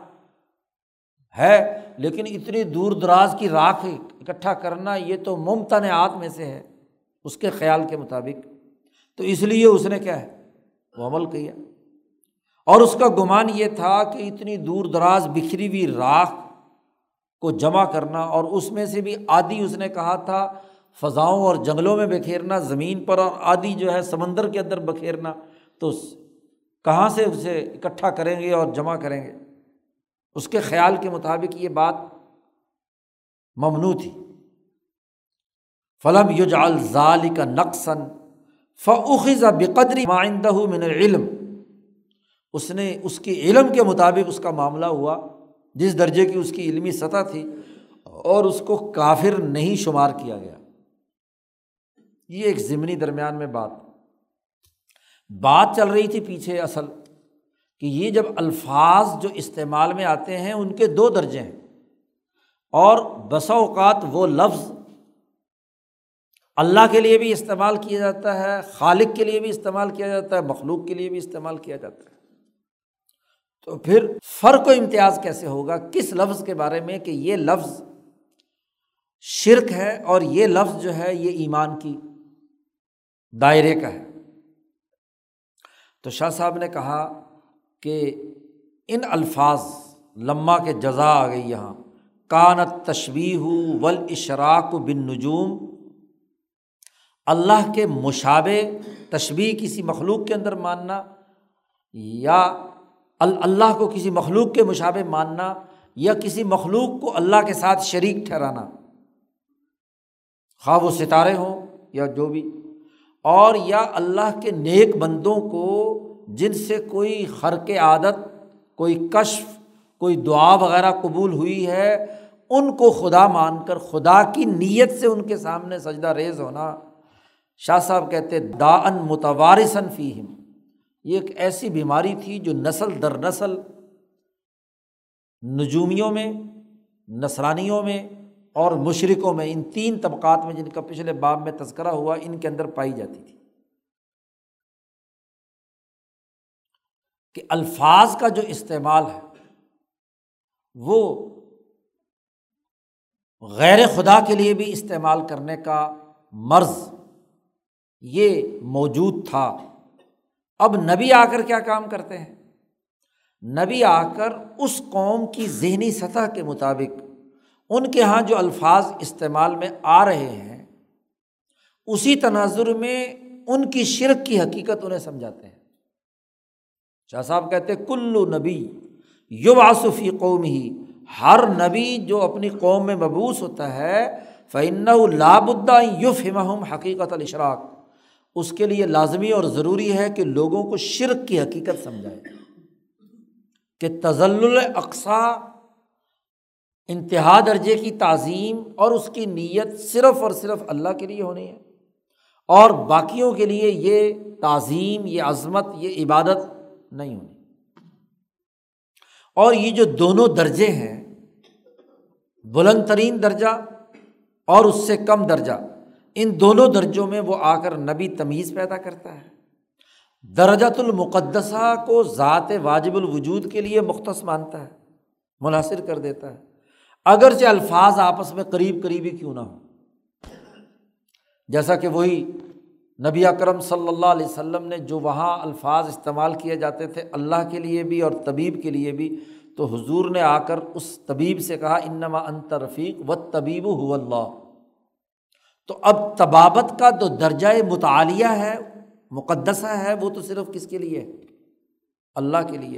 ہے، لیکن اتنی دور دراز کی راکھ اکٹھا کرنا یہ تو ممتنعات میں سے ہے اس کے خیال کے مطابق۔ تو اس لیے اس نے کیا ہے، وہ عمل کیا۔ اور اس کا گمان یہ تھا کہ اتنی دور دراز بکھری ہوئی راکھ کو جمع کرنا اور اس میں سے بھی آدھی اس نے کہا تھا، فضاؤں اور جنگلوں میں بکھیرنا، زمین پر اور آدھی جو ہے سمندر کے اندر بکھیرنا، تو کہاں سے اسے اکٹھا کریں گے اور جمع کریں گے؟ اس کے خیال کے مطابق یہ بات ممنوع تھی۔ فلم یوجال ظال کا نقصن فعخذ بقدری معندہ من علم اس نے، اس کی علم کے مطابق اس کا معاملہ ہوا۔ جس درجے کی اس کی علمی سطح تھی اور اس کو کافر نہیں شمار کیا گیا۔ یہ ایک ضمنی درمیان میں بات۔ بات چل رہی تھی پیچھے اصل کہ یہ جب الفاظ جو استعمال میں آتے ہیں ان کے دو درجے ہیں اور بسا اوقات وہ لفظ اللہ کے لیے بھی استعمال کیا جاتا ہے، خالق کے لیے بھی استعمال کیا جاتا ہے، مخلوق کے لیے بھی استعمال کیا جاتا ہے۔ تو پھر فرق و امتیاز کیسے ہوگا؟ کس لفظ کے بارے میں کہ یہ لفظ شرک ہے اور یہ لفظ جو ہے یہ ایمان کی دائرے کا ہے؟ تو شاہ صاحب نے کہا کہ ان الفاظ لمہ کے جزا آ گئی یہاں۔ کانت تشبی ہو ول اشراک بن نجوم اللہ کے مشابے تشبی کسی مخلوق کے اندر ماننا یا اللہ کو کسی مخلوق کے مشابے ماننا یا کسی مخلوق کو اللہ کے ساتھ شریک ٹھہرانا۔ خواہ وہ ستارے ہوں یا جو بھی۔ اور یا اللہ کے نیک بندوں کو جن سے کوئی خرق عادت، کوئی کشف، کوئی دعا وغیرہ قبول ہوئی ہے، ان کو خدا مان کر، خدا کی نیت سے ان کے سامنے سجدہ ریز ہونا۔ شاہ صاحب کہتے دا ان متوارثن فیم یہ ایک ایسی بیماری تھی جو نسل در نسل نجومیوں میں نسرانیوں میں اور مشرقوں میں، ان تین طبقات میں جن کا پچھلے باب میں تذکرہ ہوا، ان کے اندر پائی جاتی تھی۔ کہ الفاظ کا جو استعمال ہے، وہ غیر خدا کے لیے بھی استعمال کرنے کا مرض یہ موجود تھا۔ اب نبی آ کر کیا کام کرتے ہیں؟ نبی آ کر اس قوم کی ذہنی سطح کے مطابق ان کے یہاں جو الفاظ استعمال میں آ رہے ہیں، اسی تناظر میں ان کی شرک کی حقیقت انہیں سمجھاتے ہیں۔ شاہ صاحب کہتے کلو نبی یو آصفی قوم ہی ہر نبی جو اپنی قوم میں مبوس ہوتا ہے فعن لاب یوف ہم حقیقت الشراک اس کے لیے لازمی اور ضروری ہے کہ لوگوں کو شرک کی حقیقت سمجھائے۔ کہ تزل اقسا انتہا درجے کی تعظیم اور اس کی نیت صرف اور صرف اللہ کے لیے ہونی ہے۔ اور باقیوں کے لیے یہ تعظیم، یہ عظمت، یہ عبادت نہیں ہونی۔ اور یہ جو دونوں درجے ہیں، بلند ترین درجہ اور اس سے کم درجہ ان دونوں درجوں میں وہ آ کر نبی تمیز پیدا کرتا ہے۔ درجۃ المقدسہ کو ذات واجب الوجود کے لیے مختص مانتا ہے، منحصر کر دیتا ہے۔ اگرچہ الفاظ آپس میں قریب قریبی کیوں نہ ہو جیسا کہ وہی نبی اکرم صلی اللہ علیہ وسلم نے جو وہاں الفاظ استعمال کیے جاتے تھے اللہ کے لیے بھی اور طبیب کے لیے بھی، تو حضور نے آ کر اس طبیب سے کہا، انما انت رفیق و طبیب ہو اللہ۔ تو اب طبابت کا جو درجۂ مطالعہ ہے، مقدسہ ہے، وہ تو صرف کس کے لیے؟ اللہ کے لیے۔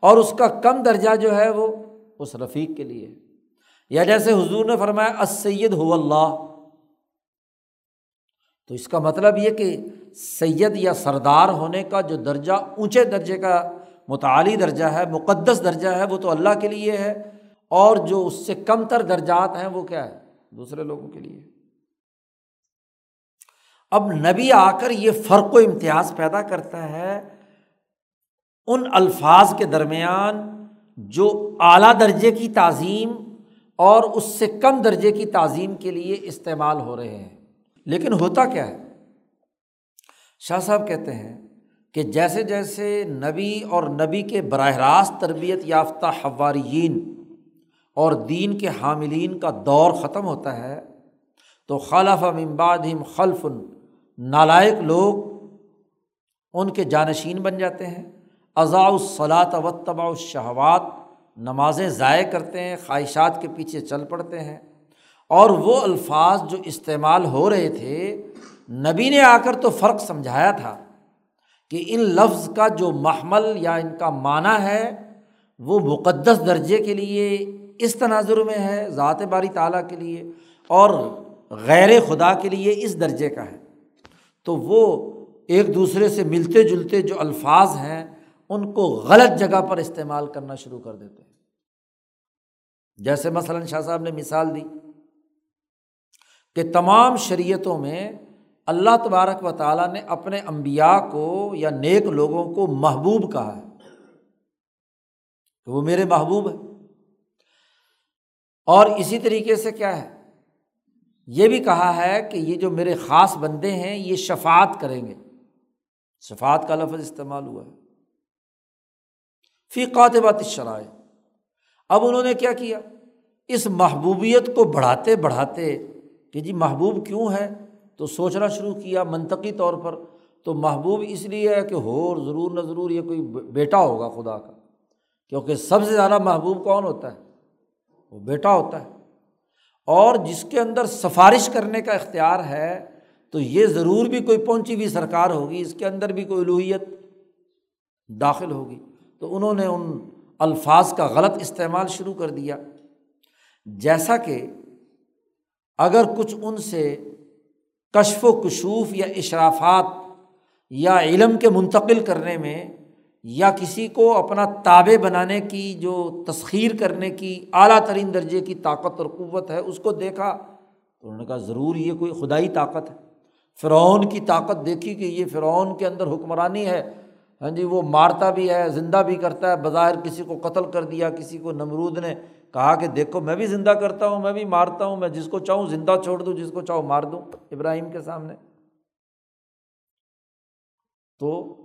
اور اس کا کم درجہ جو ہے، وہ اس رفیق کے لیے۔ یا جیسے حضور نے فرمایا اسید ہو اللہ۔ تو اس کا مطلب یہ کہ سید یا سردار ہونے کا جو درجہ، اونچے درجے کا متعلی درجہ ہے، مقدس درجہ ہے، وہ تو اللہ کے لیے ہے۔ اور جو اس سے کم تر درجات ہیں، وہ کیا ہے دوسرے لوگوں کے لیے۔ اب نبی آ کر یہ فرق و امتیاز پیدا کرتا ہے ان الفاظ کے درمیان جو اعلیٰ درجے کی تعظیم اور اس سے کم درجے کی تعظیم کے لیے استعمال ہو رہے ہیں۔ لیکن ہوتا کیا ہے؟ شاہ صاحب کہتے ہیں کہ جیسے جیسے نبی اور نبی کے براہ راست تربیت یافتہ حوارین اور دین کے حاملین کا دور ختم ہوتا ہے تو خلف امباد خلف نالائق لوگ ان کے جانشین بن جاتے ہیں۔ اضاء الصلاۃ و تباء الشہوات، نمازیں ضائع کرتے ہیں، خواہشات کے پیچھے چل پڑتے ہیں۔ اور وہ الفاظ جو استعمال ہو رہے تھے، نبی نے آ کر تو فرق سمجھایا تھا کہ ان لفظ کا جو محمل یا ان کا معنی ہے، وہ مقدس درجے کے لیے، اس تناظر میں ہے، ذات باری تعالیٰ کے لیے، اور غیر خدا کے لیے اس درجے کا ہے۔ تو وہ ایک دوسرے سے ملتے جلتے جو الفاظ ہیں، ان کو غلط جگہ پر استعمال کرنا شروع کر دیتے ہیں۔ جیسے مثلاً شاہ صاحب نے مثال دی کہ تمام شریعتوں میں اللہ تبارک و تعالیٰ نے اپنے امبیا کو یا نیک لوگوں کو محبوب کہا ہے۔ کہ وہ میرے محبوب ہے اور اسی طریقے سے کیا ہے؟ یہ بھی کہا ہے کہ یہ جو میرے خاص بندے ہیں، یہ شفات کریں گے۔ شفات کا لفظ استعمال ہوا ہے۔ فی قاتبات شرائع اب انہوں نے کیا کیا؟ اس محبوبیت کو بڑھاتے بڑھاتے کہ جی محبوب کیوں ہے؟ تو سوچنا شروع کیا منطقی طور پر۔ تو محبوب اس لیے ہے کہ ہو ضرور نہ ضرور یہ کوئی بیٹا ہوگا خدا کا۔ کیونکہ سب سے زیادہ محبوب کون ہوتا ہے؟ وہ بیٹا ہوتا ہے۔ اور جس کے اندر سفارش کرنے کا اختیار ہے، تو یہ ضرور بھی کوئی پہنچی ہوئی سرکار ہوگی، اس کے اندر بھی کوئی الوحیت داخل ہوگی۔ تو انہوں نے ان الفاظ کا غلط استعمال شروع کر دیا۔ جیسا کہ اگر کچھ ان سے کشف و کشوف یا اشرافات یا علم کے منتقل کرنے میں یا کسی کو اپنا تابع بنانے کی، جو تسخیر کرنے کی، اعلیٰ ترین درجے کی طاقت اور قوت ہے، اس کو دیکھا تو انہوں نے کہا، ضرور یہ کوئی خدائی طاقت ہے۔ فرعون کی طاقت دیکھی کہ یہ فرعون کے اندر حکمرانی ہے۔ ہاں جی وہ مارتا بھی ہے، زندہ بھی کرتا ہے، بظاہر کسی کو قتل کر دیا، کسی کو نمرود نے کہا کہ دیکھو، میں بھی زندہ کرتا ہوں، میں بھی مارتا ہوں، میں جس کو چاہوں زندہ چھوڑ دوں، جس کو چاہوں مار دوں۔ ابراہیم کے سامنے۔ تو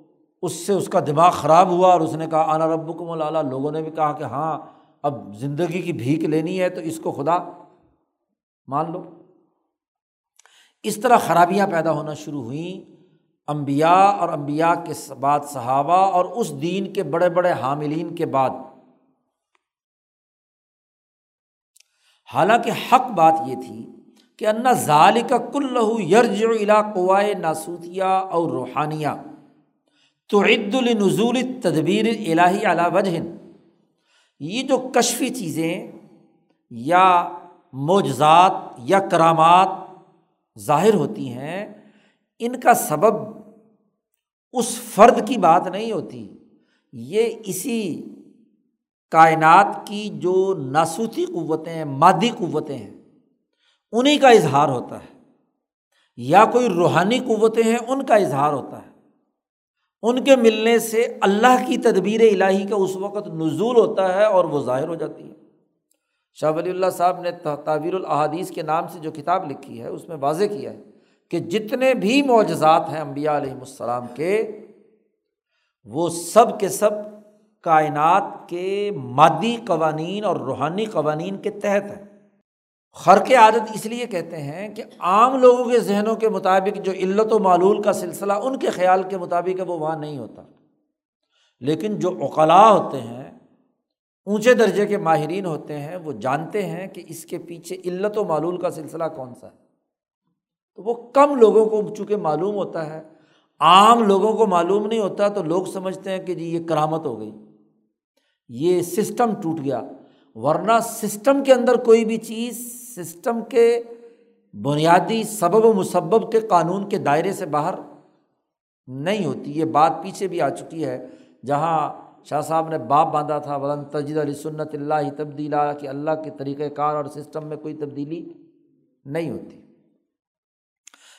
اس سے اس کا دماغ خراب ہوا اور اس نے کہا، آنا رب کو لوگوں نے بھی کہا کہ ہاں اب زندگی کی بھیک لینی ہے تو اس کو خدا مان لو۔ اس طرح خرابیاں پیدا ہونا شروع ہوئیں۔ امبیا اور امبیا کے بعد صحابہ اور اس دین کے بڑے بڑے حاملین کے بعد۔ حالانکہ حق بات یہ تھی کہ انا ظال کا کل لہو یرج الا قوائے ناسوتیا اور روحانیہ۔ تو عد النضول تدبیر الہی علا وجہ۔ یہ جو کشفی چیزیں یا معجزات یا کرامات ظاہر ہوتی ہیں، ان کا سبب اس فرد کی بات نہیں ہوتی۔ یہ اسی کائنات کی جو ناسوتی قوتیں ہیں مادی قوتیں ہیں انہیں کا اظہار ہوتا ہے۔ یا کوئی روحانی قوتیں ہیں، ان کا اظہار ہوتا ہے۔ ان کے ملنے سے اللہ کی تدبیر الہی کا اس وقت نزول ہوتا ہے اور وہ ظاہر ہو جاتی ہے۔ شاہ ولی اللہ صاحب نے تعبیر الحادیث کے نام سے جو کتاب لکھی ہے، اس میں واضح کیا ہے کہ جتنے بھی معجزات ہیں امبیا علیہم السلام کے، وہ سب کے سب کائنات کے مادی قوانین اور روحانی قوانین کے تحت ہے خرق عادت اس لیے کہتے ہیں کہ عام لوگوں کے ذہنوں کے مطابق جو علت و معلول کا سلسلہ ان کے خیال کے مطابق ہے، وہ وہاں نہیں ہوتا۔ لیکن جو اوقلا ہوتے ہیں، اونچے درجے کے ماہرین ہوتے ہیں، وہ جانتے ہیں کہ اس کے پیچھے علت و معلول کا سلسلہ کون سا ہے۔ تو وہ کم لوگوں کو چونکہ معلوم ہوتا ہے، عام لوگوں کو معلوم نہیں ہوتا، تو لوگ سمجھتے ہیں کہ جی یہ کرامت ہو گئی۔ یہ سسٹم ٹوٹ گیا۔ ورنہ سسٹم کے اندر کوئی بھی چیز سسٹم کے بنیادی سبب و مسبب کے قانون کے دائرے سے باہر نہیں ہوتی، یہ بات پیچھے بھی آ چکی ہے۔ جہاں شاہ صاحب نے باپ باندھا تھا، ولن تجد علی سنت اللہ تبدیلا، کہ اللہ کے طریقۂ کار اور سسٹم میں کوئی تبدیلی نہیں ہوتی۔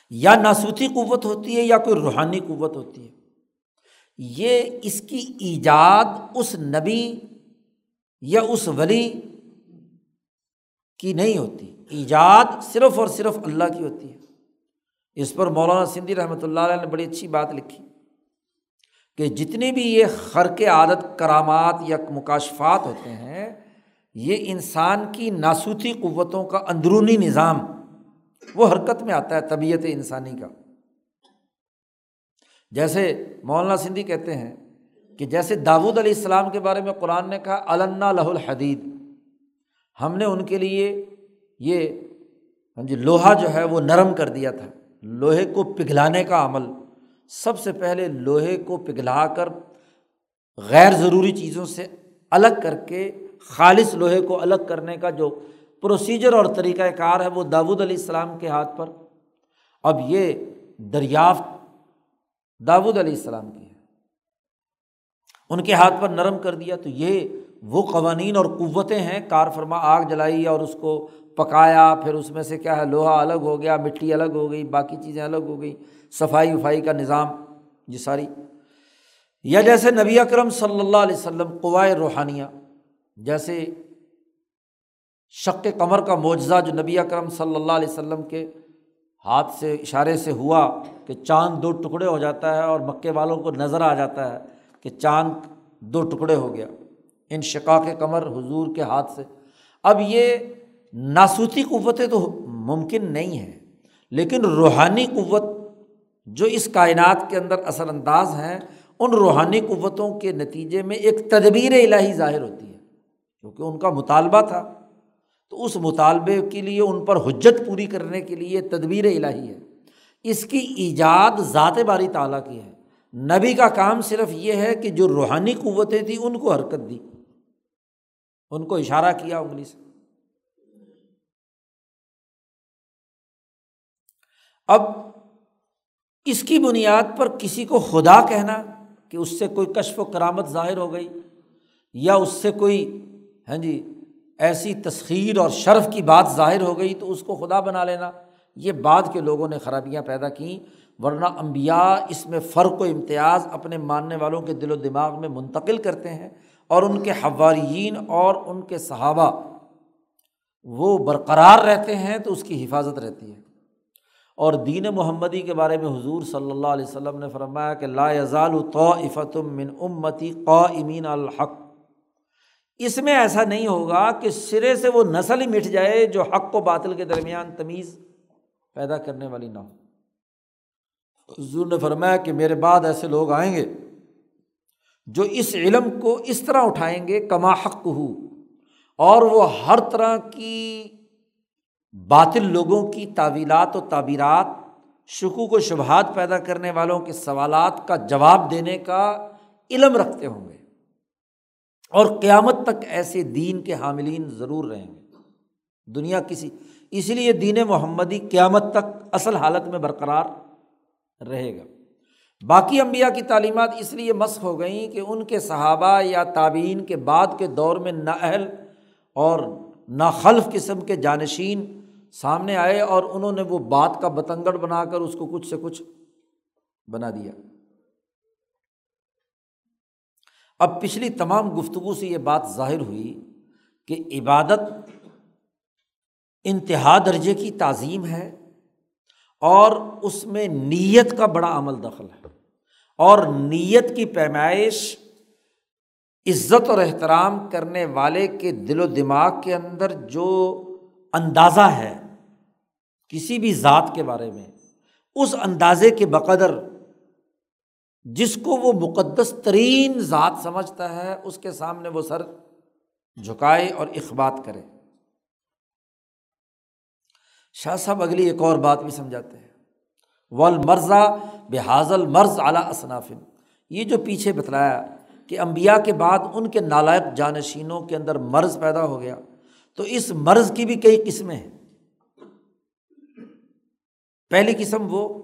یا ناسوتی قوت ہوتی ہے یا کوئی روحانی قوت ہوتی ہے۔ یہ اس کی ایجاد، اس نبی یا اس ولی کی نہیں ہوتی، ایجاد صرف اور صرف اللہ کی ہوتی ہے۔ اس پر مولانا سندھی رحمۃ اللہ علیہ نے بڑی اچھی بات لکھی کہ جتنی بھی یہ خرق عادت، کرامات یا مکاشفات ہوتے ہیں، یہ انسان کی ناسوتی قوتوں کا اندرونی نظام وہ حرکت میں آتا ہے طبیعت انسانی کا۔ جیسے مولانا سندھی کہتے ہیں کہ جیسے داود علیہ السلام کے بارے میں قرآن نے کہا علنا لہ الحدید ہم نے ان کے لیے یہ ہاں جی لوہا جو ہے وہ نرم کر دیا تھا۔ لوہے کو پگھلانے کا عمل۔ سب سے پہلے لوہے کو پگھلا کر غیر ضروری چیزوں سے الگ کر کے خالص لوہے کو الگ کرنے کا جو پروسیجر اور طریقۂ کار ہے وہ داود علیہ السلام کے ہاتھ پر۔ اب یہ دریافت داود علیہ السلام کی ہے۔ ان کے ہاتھ پر نرم کر دیا تو یہ وہ قوانین اور قوتیں ہیں کار فرما آگ جلائی اور اس کو پکایا، پھر اس میں سے کیا ہے، لوہا الگ ہو گیا، مٹی الگ ہو گئی، باقی چیزیں الگ ہو گئیں صفائی وفائی کا نظام، یہ ساری۔ یا جیسے نبی اکرم صلی اللہ علیہ وسلم قوائے روحانیہ، جیسے شق قمر کا معجزہ جو نبی اکرم صلی اللہ علیہ وسلم کے ہاتھ سے اشارے سے ہوا کہ چاند دو ٹکڑے ہو جاتا ہے اور مکے والوں کو نظر آ جاتا ہے کہ چاند دو ٹکڑے ہو گیا۔ ان شقاق قمر حضور کے ہاتھ سے۔ اب یہ ناسوتی قوتیں تو ممکن نہیں ہیں، لیکن روحانی قوت جو اس کائنات کے اندر اثر انداز ہیں، ان روحانی قوتوں کے نتیجے میں ایک تدبیر الہی ظاہر ہوتی ہے۔ کیونکہ ان کا مطالبہ تھا۔ تو اس مطالبے کے لیے، ان پر حجت پوری کرنے کے لیے تدبیر الہی ہے۔ اس کی ایجاد ذات باری تعالیٰ کی ہے۔ نبی کا کام صرف یہ ہے کہ جو روحانی قوتیں تھیں، ان کو حرکت دی۔ ان کو اشارہ کیا انگلی سے۔ اب اس کی بنیاد پر کسی کو خدا کہنا کہ اس سے کوئی کشف و کرامت ظاہر ہو گئی یا اس سے کوئی ہاں جی ایسی تسخیر اور شرف کی بات ظاہر ہو گئی تو اس کو خدا بنا لینا۔ یہ بعد کے لوگوں نے خرابیاں پیدا کیں، ورنہ امبیا اس میں فرق و امتیاز اپنے ماننے والوں کے دل و دماغ میں منتقل کرتے ہیں۔ اور ان کے حوارین اور ان کے صحابہ وہ برقرار رہتے ہیں تو اس کی حفاظت رہتی ہے۔ اور دین محمدی کے بارے میں حضور صلی اللہ علیہ وسلم نے فرمایا کہ لا یزال من امتی قا امین الحق۔ اس میں ایسا نہیں ہوگا کہ سرے سے وہ نسل ہی مٹ جائے جو حق و باطل کے درمیان تمیز پیدا کرنے والی نہ ہو۔ حضور نے فرمایا کہ میرے بعد ایسے لوگ آئیں گے جو اس علم کو اس طرح اٹھائیں گے، کما حق ہو اور وہ ہر طرح کی باطل لوگوں کی تعویلات و تعبیرات، شکوک و شبہات پیدا کرنے والوں کے سوالات کا جواب دینے کا علم رکھتے ہوں گے۔ اور قیامت تک ایسے دین کے حاملین ضرور رہیں گے۔ دنیا کسی، اسی لیے دین محمدی قیامت تک اصل حالت میں برقرار رہے گا۔ باقی امبیا کی تعلیمات اس لیے مشق ہو گئیں کہ ان کے صحابہ یا تعبین کے بعد کے دور میں نااہل اور ناخلف قسم کے جانشین سامنے آئے اور انہوں نے وہ بات کا بتنگڑ بنا کر اس کو کچھ سے کچھ بنا دیا۔ اب پچھلی تمام گفتگو سے یہ بات ظاہر ہوئی کہ عبادت انتہا درجے کی تعظیم ہے اور اس میں نیت کا بڑا عمل دخل ہے۔ اور نیت کی پیمائش، عزت اور احترام کرنے والے کے دل و دماغ کے اندر جو اندازہ ہے، کسی بھی ذات کے بارے میں، اس اندازے کے بقدر جس کو وہ مقدس ترین ذات سمجھتا ہے، اس کے سامنے وہ سر جھکائے اور اخبات کرے۔ شاہ صاحب اگلی ایک اور بات بھی سمجھاتے ہیں۔ ول مرزا بحاظل مرض اعلیٰ اصنافن۔ یہ جو پیچھے بتلایا کہ امبیا کے بعد ان کے نالائق جانشینوں کے اندر مرض پیدا ہو گیا، تو اس مرض کی بھی کئی قسمیں ہیں۔ پہلی قسم وہ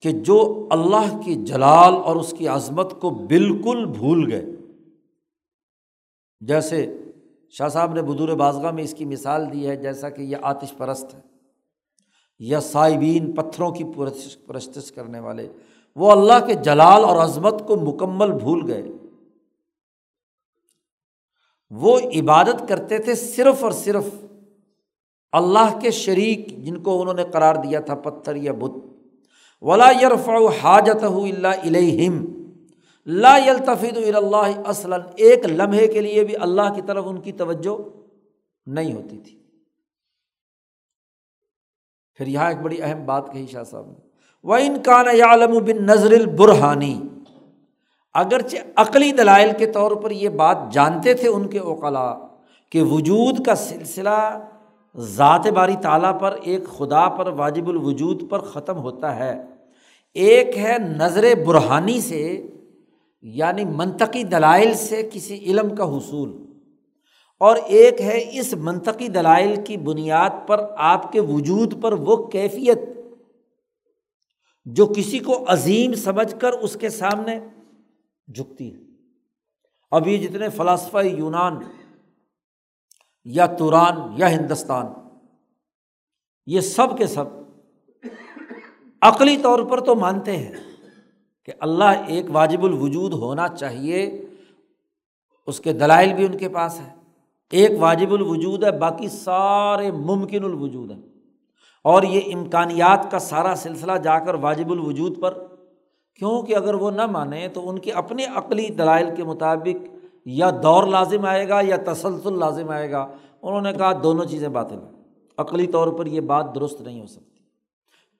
کہ جو اللہ کی جلال اور اس کی عظمت کو بالکل بھول گئے۔ جیسے شاہ صاحب نے بدور بازگاہ میں اس کی مثال دی ہے، جیسا کہ یہ آتش پرست ہے۔ یا صائبین پتھروں کی پرستش کرنے والے۔ وہ اللہ کے جلال اور عظمت کو مکمل بھول گئے۔ وہ عبادت کرتے تھے صرف اور صرف اللہ کے شریک جن کو انہوں نے قرار دیا تھا، پتھر یا بت۔ ولا یرف حاجت اللہ علیہم لا یلتفید اللہ اصلاً ایک لمحے کے لیے بھی اللہ کی طرف ان کی توجہ نہیں ہوتی تھی۔ پھر یہاں ایک بڑی اہم بات کہی شاہ صاحب نے وہ ان کان عالم بن نظر البرحانی اگرچہ عقلی دلائل کے طور پر یہ بات جانتے تھے ان کے اوقلا کہ وجود کا سلسلہ ذات باری تعالیٰ پر ایک خدا پر واجب الوجود پر ختم ہوتا ہے، ایک ہے نظر برہانی سے یعنی منطقی دلائل سے کسی علم کا حصول۔ اور ایک ہے اس منطقی دلائل کی بنیاد پر آپ کے وجود پر وہ کیفیت جو کسی کو عظیم سمجھ کر اس کے سامنے جھکتی ہے۔ اب یہ جتنے فلاسفہ یونان یا توران یا ہندوستان، یہ سب کے سب عقلی طور پر تو مانتے ہیں کہ اللہ ایک واجب الوجود ہونا چاہیے، اس کے دلائل بھی ان کے پاس ہے ایک واجب الوجود ہے، باقی سارے ممکن الوجود ہیں۔ اور یہ امکانیات کا سارا سلسلہ جا کر واجب الوجود پر، کیونکہ اگر وہ نہ مانیں تو ان کے اپنے عقلی دلائل کے مطابق یا دور لازم آئے گا یا تسلسل لازم آئے گا۔ انہوں نے کہا دونوں چیزیں باطل ہیں۔ عقلی طور پر یہ بات درست نہیں ہو سکتی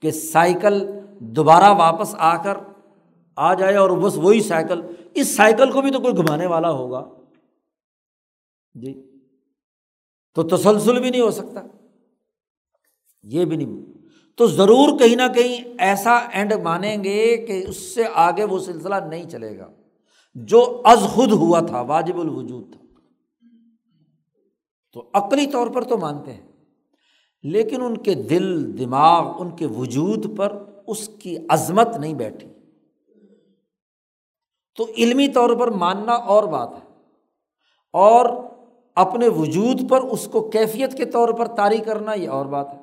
کہ سائیکل دوبارہ واپس آ کر آ جائے اور بس وہی سائیکل۔ اس سائیکل کو بھی تو کوئی گھمانے والا ہوگا۔ جی۔ تو تسلسل بھی نہیں ہو سکتا۔ یہ بھی نہیں۔ تو ضرور کہیں نہ کہیں ایسا اینڈ مانیں گے کہ اس سے آگے وہ سلسلہ نہیں چلے گا۔ جو از خود ہوا تھا، واجب الوجود تھا۔ تو عقلی طور پر تو مانتے ہیں۔ لیکن ان کے دل، دماغ، ان کے وجود پر اس کی عظمت نہیں بیٹھی۔ تو علمی طور پر ماننا اور بات ہے۔ اور اپنے وجود پر اس کو کیفیت کے طور پر طاری کرنا یہ اور بات ہے۔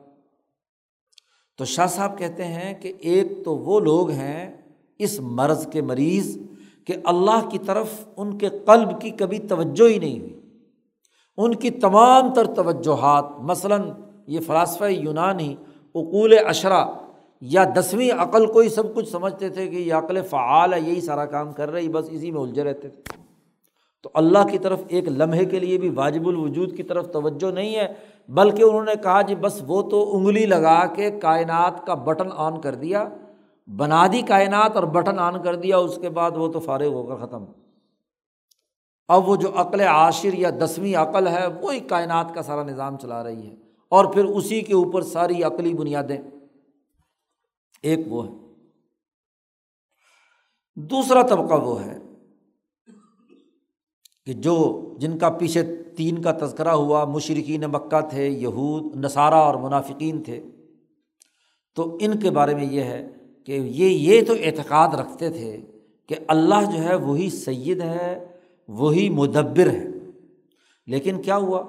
تو شاہ صاحب کہتے ہیں کہ ایک تو وہ لوگ ہیں اس مرض کے مریض کہ اللہ کی طرف ان کے قلب کی کبھی توجہ ہی نہیں ہوئی۔ ان کی تمام تر توجہات، مثلاً یہ فلاسفہ یونانی اقول اشرا یا دسویں عقل کو ہی سب کچھ سمجھتے تھے کہ یہ عقل فعال ہے، یہی سارا کام کر رہی، بس اسی میں الجھے رہتے تھے۔ تو اللہ کی طرف ایک لمحے کے لیے بھی واجب الوجود کی طرف توجہ نہیں ہے، بلکہ انہوں نے کہا جی بس وہ تو انگلی لگا کے کائنات کا بٹن آن کر دیا، بنا دی کائنات اور بٹن آن کر دیا، اس کے بعد وہ تو فارغ ہو کر ختم۔ اب وہ جو عقل عاشر یا دسویں عقل ہے، وہی کائنات کا سارا نظام چلا رہی ہے۔ اور پھر اسی کے اوپر ساری عقلی بنیادیں۔ ایک وہ ہے۔ دوسرا طبقہ وہ ہے۔ کہ جو جن کا پیچھے تین کا تذکرہ ہوا مشرقین مکہ تھے، یہود، نصارہ اور منافقین تھے، تو ان کے بارے میں یہ ہے کہ یہ یہ تو اعتقاد رکھتے تھے کہ اللہ جو ہے وہی سید ہے، وہی مدبر ہے۔ لیکن کیا ہوا؟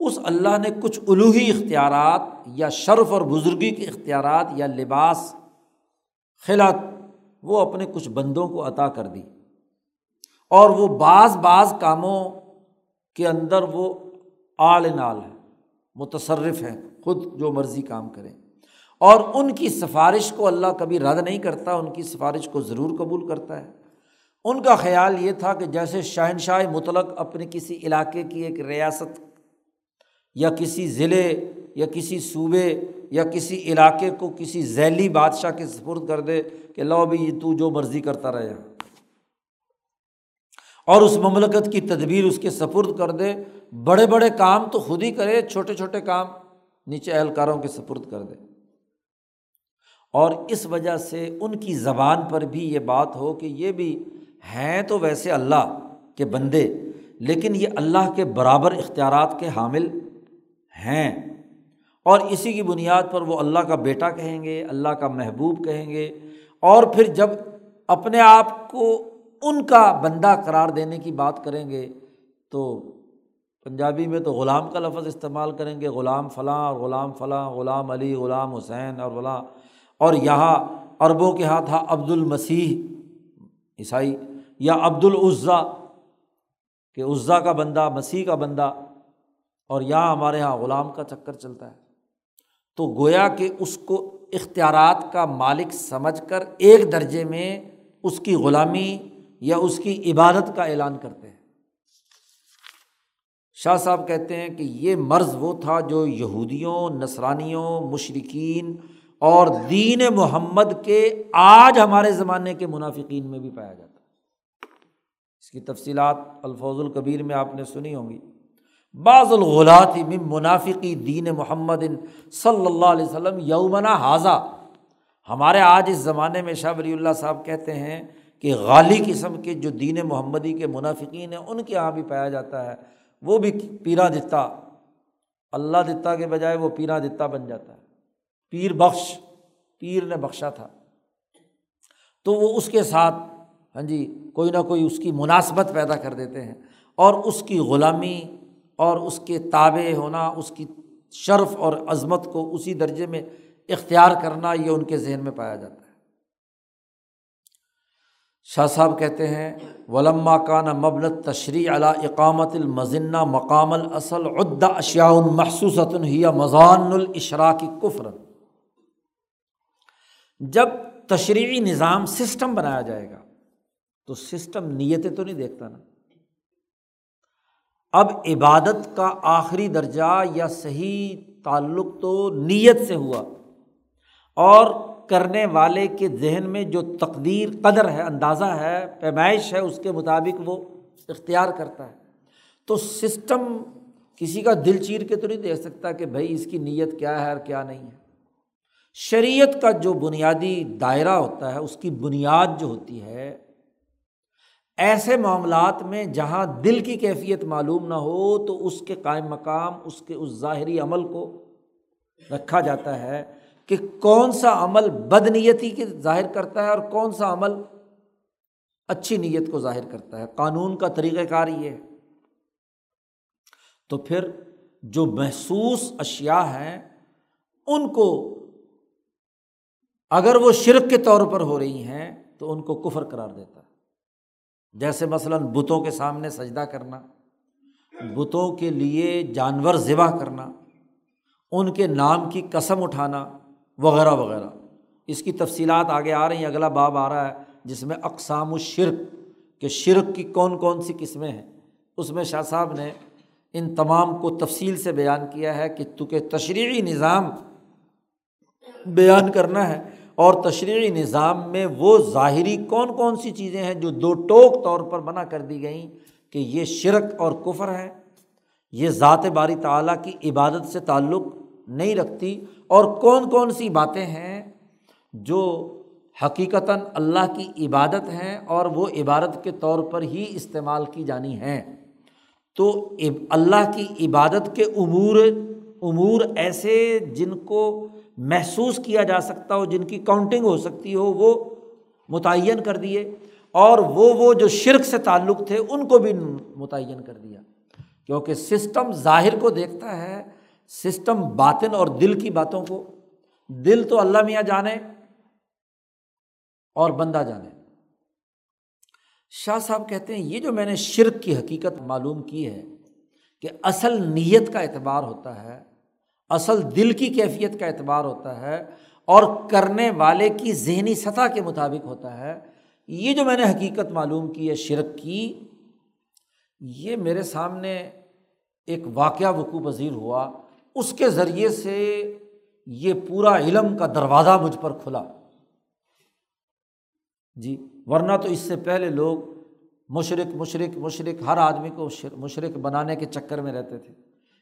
اس اللہ نے کچھ الوحی اختیارات یا شرف اور بزرگی کے اختیارات یا لباس خلات وہ اپنے کچھ بندوں کو عطا کر دی۔ اور وہ بعض بعض کاموں کے اندر وہ آل نال ہے متصرف ہیں، خود جو مرضی کام کریں۔ اور ان کی سفارش کو اللہ کبھی رد نہیں کرتا، ان کی سفارش کو ضرور قبول کرتا ہے۔ ان کا خیال یہ تھا کہ جیسے شہنشاہ مطلق اپنے کسی علاقے کی ایک ریاست یا کسی ضلع یا کسی صوبے یا کسی علاقے کو کسی ذیلی بادشاہ کے سپرد کر دے کہ لو بھی تو جو مرضی کرتا رہے۔ اور اس مملکت کی تدبیر اس کے سپرد کر دے، بڑے بڑے کام تو خود ہی کرے، چھوٹے چھوٹے کام نیچے اہلکاروں کے سپرد کر دے۔ اور اس وجہ سے ان کی زبان پر بھی یہ بات ہو کہ یہ بھی ہیں تو ویسے اللہ کے بندے، لیکن یہ اللہ کے برابر اختیارات کے حامل ہیں۔ اور اسی کی بنیاد پر وہ اللہ کا بیٹا کہیں گے، اللہ کا محبوب کہیں گے۔ اور پھر جب اپنے آپ کو ان کا بندہ قرار دینے کی بات کریں گے تو پنجابی میں تو غلام کا لفظ استعمال کریں گے، غلام فلاں اور غلام فلاں، غلام علی، غلام حسین اور غلام اور یہاں عربوں کے ہاں تھا عبد المسیح عیسائی یا عبد العضا کہ عزا کا بندہ، مسیح کا بندہ۔ اور یہاں ہمارے یہاں غلام کا چکر چلتا ہے۔ تو گویا کہ اس کو اختیارات کا مالک سمجھ کر ایک درجے میں اس کی غلامی یا اس کی عبادت کا اعلان کرتے ہیں۔ شاہ صاحب کہتے ہیں کہ یہ مرض وہ تھا جو یہودیوں نسرانیوں مشرقین اور دین محمد کے آج ہمارے زمانے کے منافقین میں بھی پایا جاتا ہے۔ اس کی تفصیلات الفوظ القبیر میں آپ نے سنی ہوں گی۔ بعض الغلات من منافقی دین محمد صلی اللہ علیہ وسلم یومنا حاضہ ہمارے آج اس زمانے میں شاہ ولی اللہ صاحب کہتے ہیں کہ غالی قسم کے جو دین محمدی کے منافقین ہیں، ان کے یہاں بھی پایا جاتا ہے۔ وہ بھی پیرا دتا۔ اللہ دتا کے بجائے وہ پیرا دتا بن جاتا ہے۔ پیر بخش، پیر نے بخشا تھا۔ تو وہ اس کے ساتھ ہاں جی کوئی نہ کوئی اس کی مناسبت پیدا کر دیتے ہیں۔ اور اس کی غلامی اور اس کے تابع ہونا، اس کی شرف اور عظمت کو اسی درجے میں اختیار کرنا، یہ ان کے ذہن میں پایا جاتا ہے۔ شاہ صاحب کہتے ہیں، ولما کا نہ مبلت تشریح علی اقامت المزنہ مقام الاصل عدہ اشیاء محسوس مضان الاشرا کی کفر جب تشریحی نظام سسٹم بنایا جائے گا، تو سسٹم نیتیں تو نہیں دیکھتا نا۔ اب عبادت کا آخری درجہ یا صحیح تعلق تو نیت سے ہوا۔ اور کرنے والے کے ذہن میں جو تقدیر قدر ہے، اندازہ ہے، پیمائش ہے، اس کے مطابق وہ اختیار کرتا ہے۔ تو سسٹم کسی کا دل چیر کے تو نہیں دیکھ سکتا کہ بھائی اس کی نیت کیا ہے اور کیا نہیں ہے۔ شریعت کا جو بنیادی دائرہ ہوتا ہے، اس کی بنیاد جو ہوتی ہے، ایسے معاملات میں جہاں دل کی کیفیت معلوم نہ ہو، تو اس کے قائم مقام، اس کے اس ظاہری عمل کو رکھا جاتا ہے۔ کہ کون سا عمل بد نیتی کی ظاہر کرتا ہے اور کون سا عمل اچھی نیت کو ظاہر کرتا ہے۔ قانون کا طریقۂ کار یہ ہے۔ تو پھر جو محسوس اشیا ہیں، ان کو اگر وہ شرک کے طور پر ہو رہی ہیں، تو ان کو کفر قرار دیتا ہے۔ جیسے مثلاً بتوں کے سامنے سجدہ کرنا، بتوں کے لیے جانور ذبح کرنا، ان کے نام کی قسم اٹھانا وغیرہ وغیرہ۔ اس کی تفصیلات آگے آ رہی ہیں، اگلا باب آ رہا ہے، جس میں اقسام و شرک کہ شرک کی کون کون سی قسمیں ہیں۔ اس میں شاہ صاحب نے ان تمام کو تفصیل سے بیان کیا ہے کہ تو کہ تشریحی نظام بیان کرنا ہے، اور تشریحی نظام میں وہ ظاہری کون کون سی چیزیں ہیں جو دو ٹوک طور پر منع کر دی گئیں کہ یہ شرک اور کفر ہے۔ یہ ذات باری تعلیٰ کی عبادت سے تعلق نہیں رکھتی اور کون کون سی باتیں ہیں جو حقیقتاً اللہ کی عبادت ہیں اور وہ عبادت کے طور پر ہی استعمال کی جانی ہیں؟ تو اللہ کی عبادت کے امور امور ایسے جن کو محسوس کیا جا سکتا ہو، جن کی کاؤنٹنگ ہو سکتی ہو، وہ متعین کر دیے اور وہ وہ جو شرک سے تعلق تھے، ان کو بھی متعین کر دیا۔ کیونکہ سسٹم ظاہر کو دیکھتا ہے سسٹم باطن اور دل کی باتوں کو، دل تو اللہ میاں جانے اور بندہ جانے۔ شاہ صاحب کہتے ہیں، یہ جو میں نے شرک کی حقیقت معلوم کی ہے کہ اصل نیت کا اعتبار ہوتا ہے، اصل دل کی کیفیت کا اعتبار ہوتا ہے اور کرنے والے کی ذہنی سطح کے مطابق ہوتا ہے۔ یہ جو میں نے حقیقت معلوم کی ہے، شرک کی، یہ میرے سامنے ایک واقعہ وقوع پذیر ہوا۔ اس کے ذریعے سے یہ پورا علم کا دروازہ مجھ پر کھلا۔ جی ورنہ تو اس سے پہلے لوگ مشرق مشرق مشرق، ہر آدمی کو مشرق بنانے کے چکر میں رہتے تھے۔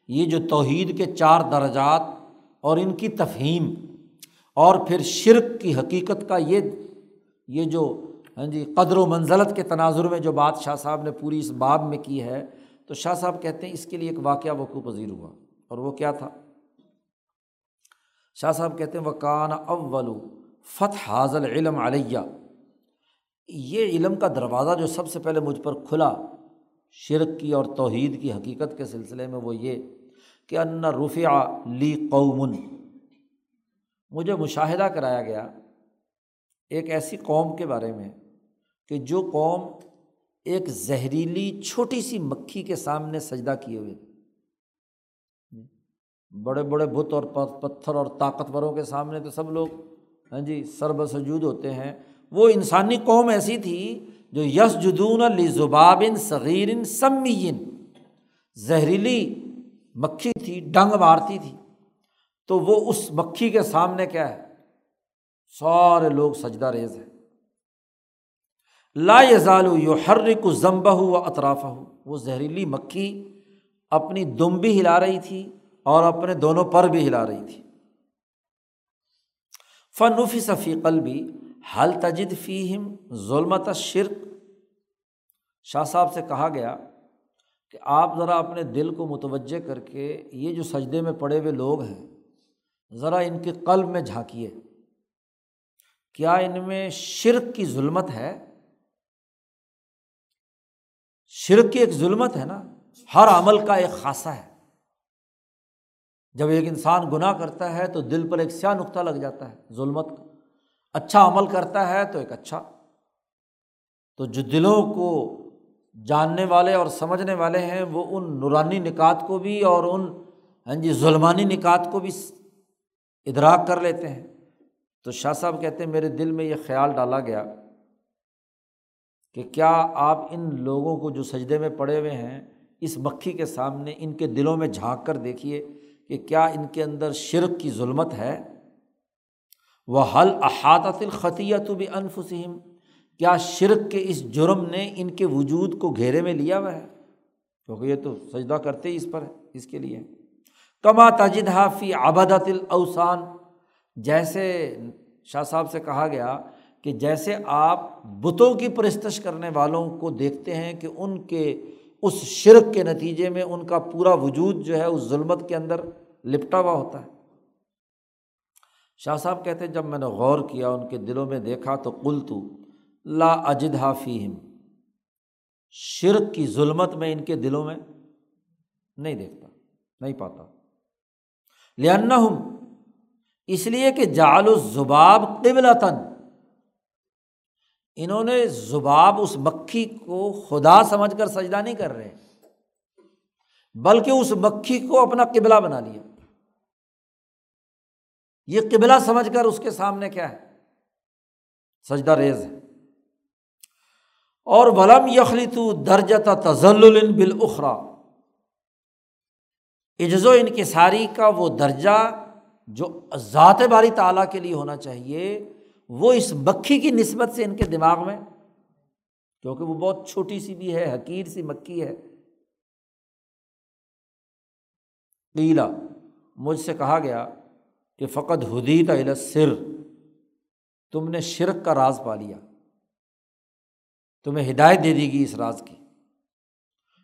یہ جو توحید کے چار درجات اور ان کی تفہیم اور پھر شرک کی حقیقت کا یہ یہ جو ہاں جی قدر و منزلت کے تناظر میں جو بات شاہ صاحب نے پوری اس باب میں کی ہے، تو شاہ صاحب کہتے ہیں اس کے لیے ایک واقعہ وقوع پذیر ہوا۔ اور وہ کیا تھا؟ شاہ صاحب کہتے ہیں وہ کان اول فتح حاضل علم علیہ۔ یہ علم کا دروازہ جو سب سے پہلے مجھ پر کھلا شرک کی اور توحید کی حقیقت کے سلسلے میں، وہ یہ کہ ان رفیع لی قومن مجھے مشاہدہ کرایا گیا ایک ایسی قوم کے بارے میں کہ جو قوم ایک زہریلی چھوٹی سی مکھی کے سامنے سجدہ کیے ہوئے بڑے بڑے بت اور پتھر اور طاقتوروں کے سامنے تو سب لوگ ہاں جی سر بسجود ہوتے ہیں۔ وہ انسانی قوم ایسی تھی جو یس جدون علی زبابن صغیر سمین زہریلی مکھی تھی، ڈنگ مارتی تھی۔ تو وہ اس مکھی کے سامنے کیا ہے؟ سارے لوگ سجدہ ریز ہیں۔ لا یزالو یو ہر کو ضمبہ ہو و اطراف ہو وہ زہریلی مکھی اپنی دم بھی ہلا رہی تھی۔ اور اپنے دونوں پر بھی ہلا رہی تھی۔ فنفی صفی قلبی حل تجد فیم ظلمت شرک شاہ صاحب سے کہا گیا کہ آپ ذرا اپنے دل کو متوجہ کر کے یہ جو سجدے میں پڑے ہوئے لوگ ہیں، ذرا ان کے قلب میں جھانکیے۔ کیا ان میں شرک کی ظلمت ہے؟ شرک کی ایک ظلمت ہے نا، ہر عمل کا ایک خاصہ ہے۔ جب ایک انسان گناہ کرتا ہے تو دل پر ایک سیاہ نقطہ لگ جاتا ہے، ظلمت کا۔ اچھا عمل کرتا ہے تو ایک اچھا۔ تو جو دلوں کو جاننے والے اور سمجھنے والے ہیں، وہ ان نورانی نکات کو بھی اور ان ہاں جی ظلمانی نکات کو بھی ادراک کر لیتے ہیں۔ تو شاہ صاحب کہتے ہیں، میرے دل میں یہ خیال ڈالا گیا کہ کیا آپ ان لوگوں کو جو سجدے میں پڑے ہوئے ہیں، اس مکھی کے سامنے ان کے دلوں میں جھانک کر دیکھیے۔ کہ کیا ان کے اندر شرک کی ظلمت ہے؟ وہ حل احاطت الخطیت بھی انفسم کیا شرک کے اس جرم نے ان کے وجود کو گھیرے میں لیا ہوا ہے؟ کیونکہ یہ تو سجدہ کرتے ہی اس پر اس کے لیے۔ کما تجد فی آبادت الاوسان جیسے شاہ صاحب سے کہا گیا کہ جیسے آپ بتوں کی پرستش کرنے والوں کو دیکھتے ہیں کہ ان کے اس شرک کے نتیجے میں ان کا پورا وجود جو ہے اس ظلمت کے اندر لپٹا ہوا ہوتا ہے۔ شاہ صاحب کہتے ہیں، جب میں نے غور کیا، ان کے دلوں میں دیکھا تو کل تو لا اجد فیم شرک کی ظلمت میں ان کے دلوں میں نہیں دیکھتا، نہیں پاتا۔ لن ہوں اس لیے کہ جال زباب قبل تن انہوں نے زباب اس مکھی کو خدا سمجھ کر سجدہ نہیں کر رہے، بلکہ اس مکھی کو اپنا قبلہ بنا لیا۔ یہ قبلہ سمجھ کر اس کے سامنے کیا ہے؟ سجدہ ریز ہے۔ اور ولم یخلی تو درجتا تزل بالخرا عجز و انکساری کا وہ درجہ جو ذات باری تعالیٰ کے لیے ہونا چاہیے وہ اس مکھی کی نسبت سے ان کے دماغ میں، کیونکہ وہ بہت چھوٹی سی بھی ہے، حقیر سی مکھی ہے۔ قیلا مجھ سے کہا گیا کہ فقط حدیت سر تم نے شرک کا راز پا لیا۔ تمہیں ہدایت دے دی گئی اس راز کی۔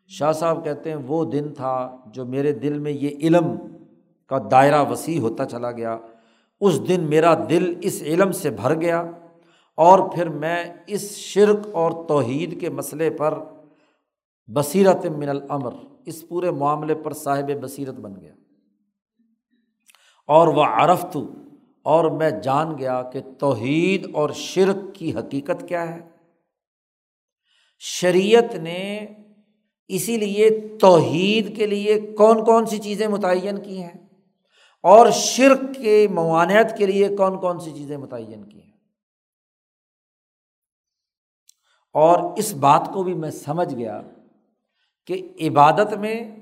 شاہ صاحب کہتے ہیں، وہ دن تھا جو میرے دل میں یہ علم کا دائرہ وسیع ہوتا چلا گیا۔ اس دن میرا دل اس علم سے بھر گیا اور پھر میں اس شرک اور توحید کے مسئلے پر بصیرت من العمر اس پورے معاملے پر صاحب بصیرت بن گیا۔ اور وہ عرفت، اور میں جان گیا کہ توحید اور شرک کی حقیقت کیا ہے۔ شریعت نے اسی لیے توحید کے لیے کون کون سی چیزیں متعین کی ہیں؟ اور شرک کے موانعت کے لیے کون کون سی چیزیں متعین کی ہیں؟ اور اس بات کو بھی میں سمجھ گیا کہ عبادت میں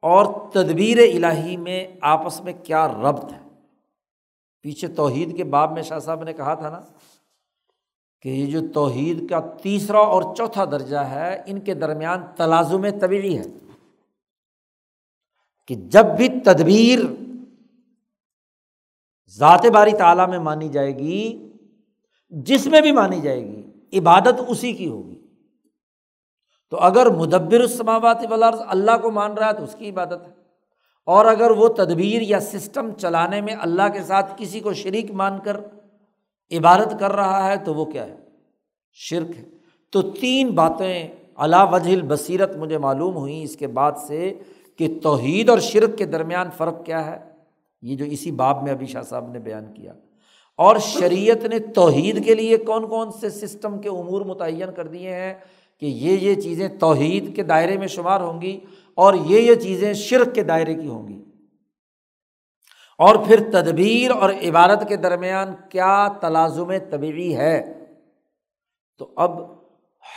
اور تدبیر الہی میں آپس میں کیا ربط ہے۔ پیچھے توحید کے باب میں شاہ صاحب نے کہا تھا نا کہ یہ جو توحید کا تیسرا اور چوتھا درجہ ہے، ان کے درمیان تلازم طبیعی ہے کہ جب بھی تدبیر ذات باری تعالیٰ میں مانی جائے گی، جس میں بھی مانی جائے گی، عبادت اسی کی ہوگی۔ تو اگر مدبر السماوات والارض اللہ کو مان رہا ہے تو اس کی عبادت ہے۔ اور اگر وہ تدبیر یا سسٹم چلانے میں اللہ کے ساتھ کسی کو شریک مان کر عبادت کر رہا ہے تو وہ کیا ہے؟ شرک ہے۔ تو تین باتیں اللہ وجہ البصیرت مجھے معلوم ہوئیں اس کے بعد سے کہ توحید اور شرک کے درمیان فرق کیا ہے۔ یہ جو اسی باب میں ابھی شاہ صاحب نے بیان کیا۔ اور شریعت نے توحید کے لیے کون کون سے سسٹم کے امور متعین کر دیے ہیں کہ یہ یہ چیزیں توحید کے دائرے میں شمار ہوں گی اور یہ یہ چیزیں شرک کے دائرے کی ہوں گی۔ اور پھر تدبیر اور عبادت کے درمیان کیا تلازم طبعی ہے؟ تو اب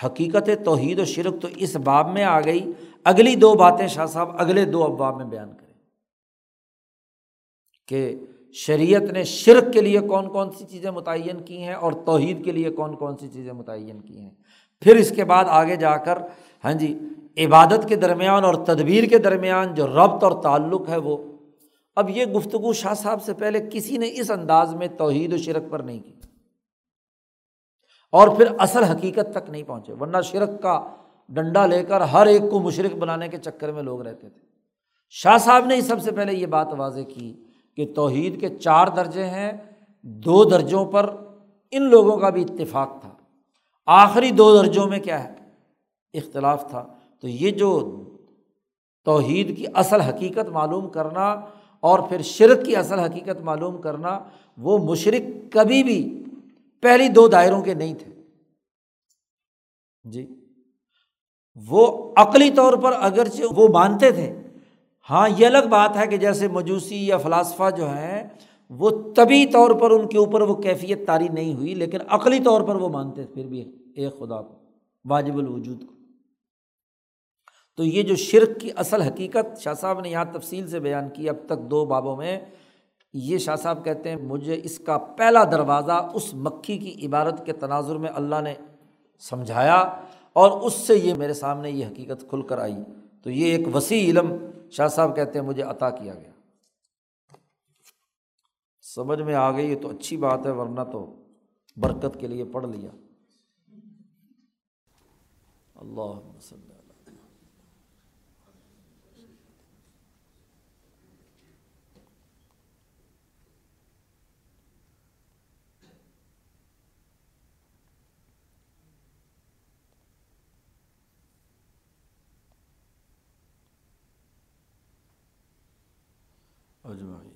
حقیقت توحید و شرک تو اس باب میں آ گئی۔ اگلی دو باتیں شاہ صاحب اگلے دو ابواب میں بیان کریں۔ کہ شریعت نے شرک کے لیے کون کون سی چیزیں متعین کی ہیں اور توحید کے لیے کون کون سی چیزیں متعین کی ہیں۔ پھر اس کے بعد آگے جا کر ہاں جی عبادت کے درمیان اور تدبیر کے درمیان جو ربط اور تعلق ہے وہ۔ اب یہ گفتگو شاہ صاحب سے پہلے کسی نے اس انداز میں توحید و شرک پر نہیں کی۔ اور پھر اصل حقیقت تک نہیں پہنچے، ورنہ شرک کا ڈنڈا لے کر ہر ایک کو مشرق بنانے کے چکر میں لوگ رہتے تھے۔ شاہ صاحب نے سب سے پہلے یہ بات واضح کی کہ توحید کے چار درجے ہیں، دو درجوں پر ان لوگوں کا بھی اتفاق تھا۔ آخری دو درجوں میں کیا ہے؟ اختلاف تھا۔ تو یہ جو توحید کی اصل حقیقت معلوم کرنا اور پھر شرک کی اصل حقیقت معلوم کرنا، وہ مشرق کبھی بھی پہلی دو دائروں کے نہیں تھے۔ جی۔ وہ عقلی طور پر اگرچہ وہ مانتے تھے ہاں یہ الگ بات ہے کہ جیسے مجوسی یا فلاسفہ جو ہیں، وہ طبی طور پر ان کے اوپر وہ کیفیت تاری نہیں ہوئی، لیکن عقلی طور پر وہ مانتے پھر بھی ایک خدا کو، واجب الوجود کو۔ تو یہ جو شرک کی اصل حقیقت، شاہ صاحب نے یہاں تفصیل سے بیان کی، اب تک دو بابوں میں۔ یہ شاہ صاحب کہتے ہیں، مجھے اس کا پہلا دروازہ اس مکھی کی عبارت کے تناظر میں اللہ نے سمجھایا اور اس سے یہ میرے سامنے یہ حقیقت کھل کر آئی۔ تو یہ ایک وسیع علم شاہ صاحب کہتے ہیں مجھے عطا کیا گیا۔ سمجھ میں آ گئی تو اچھی بات ہے، ورنہ تو برکت کے لیے پڑھ لیا۔ اللہ وسلم اجمعین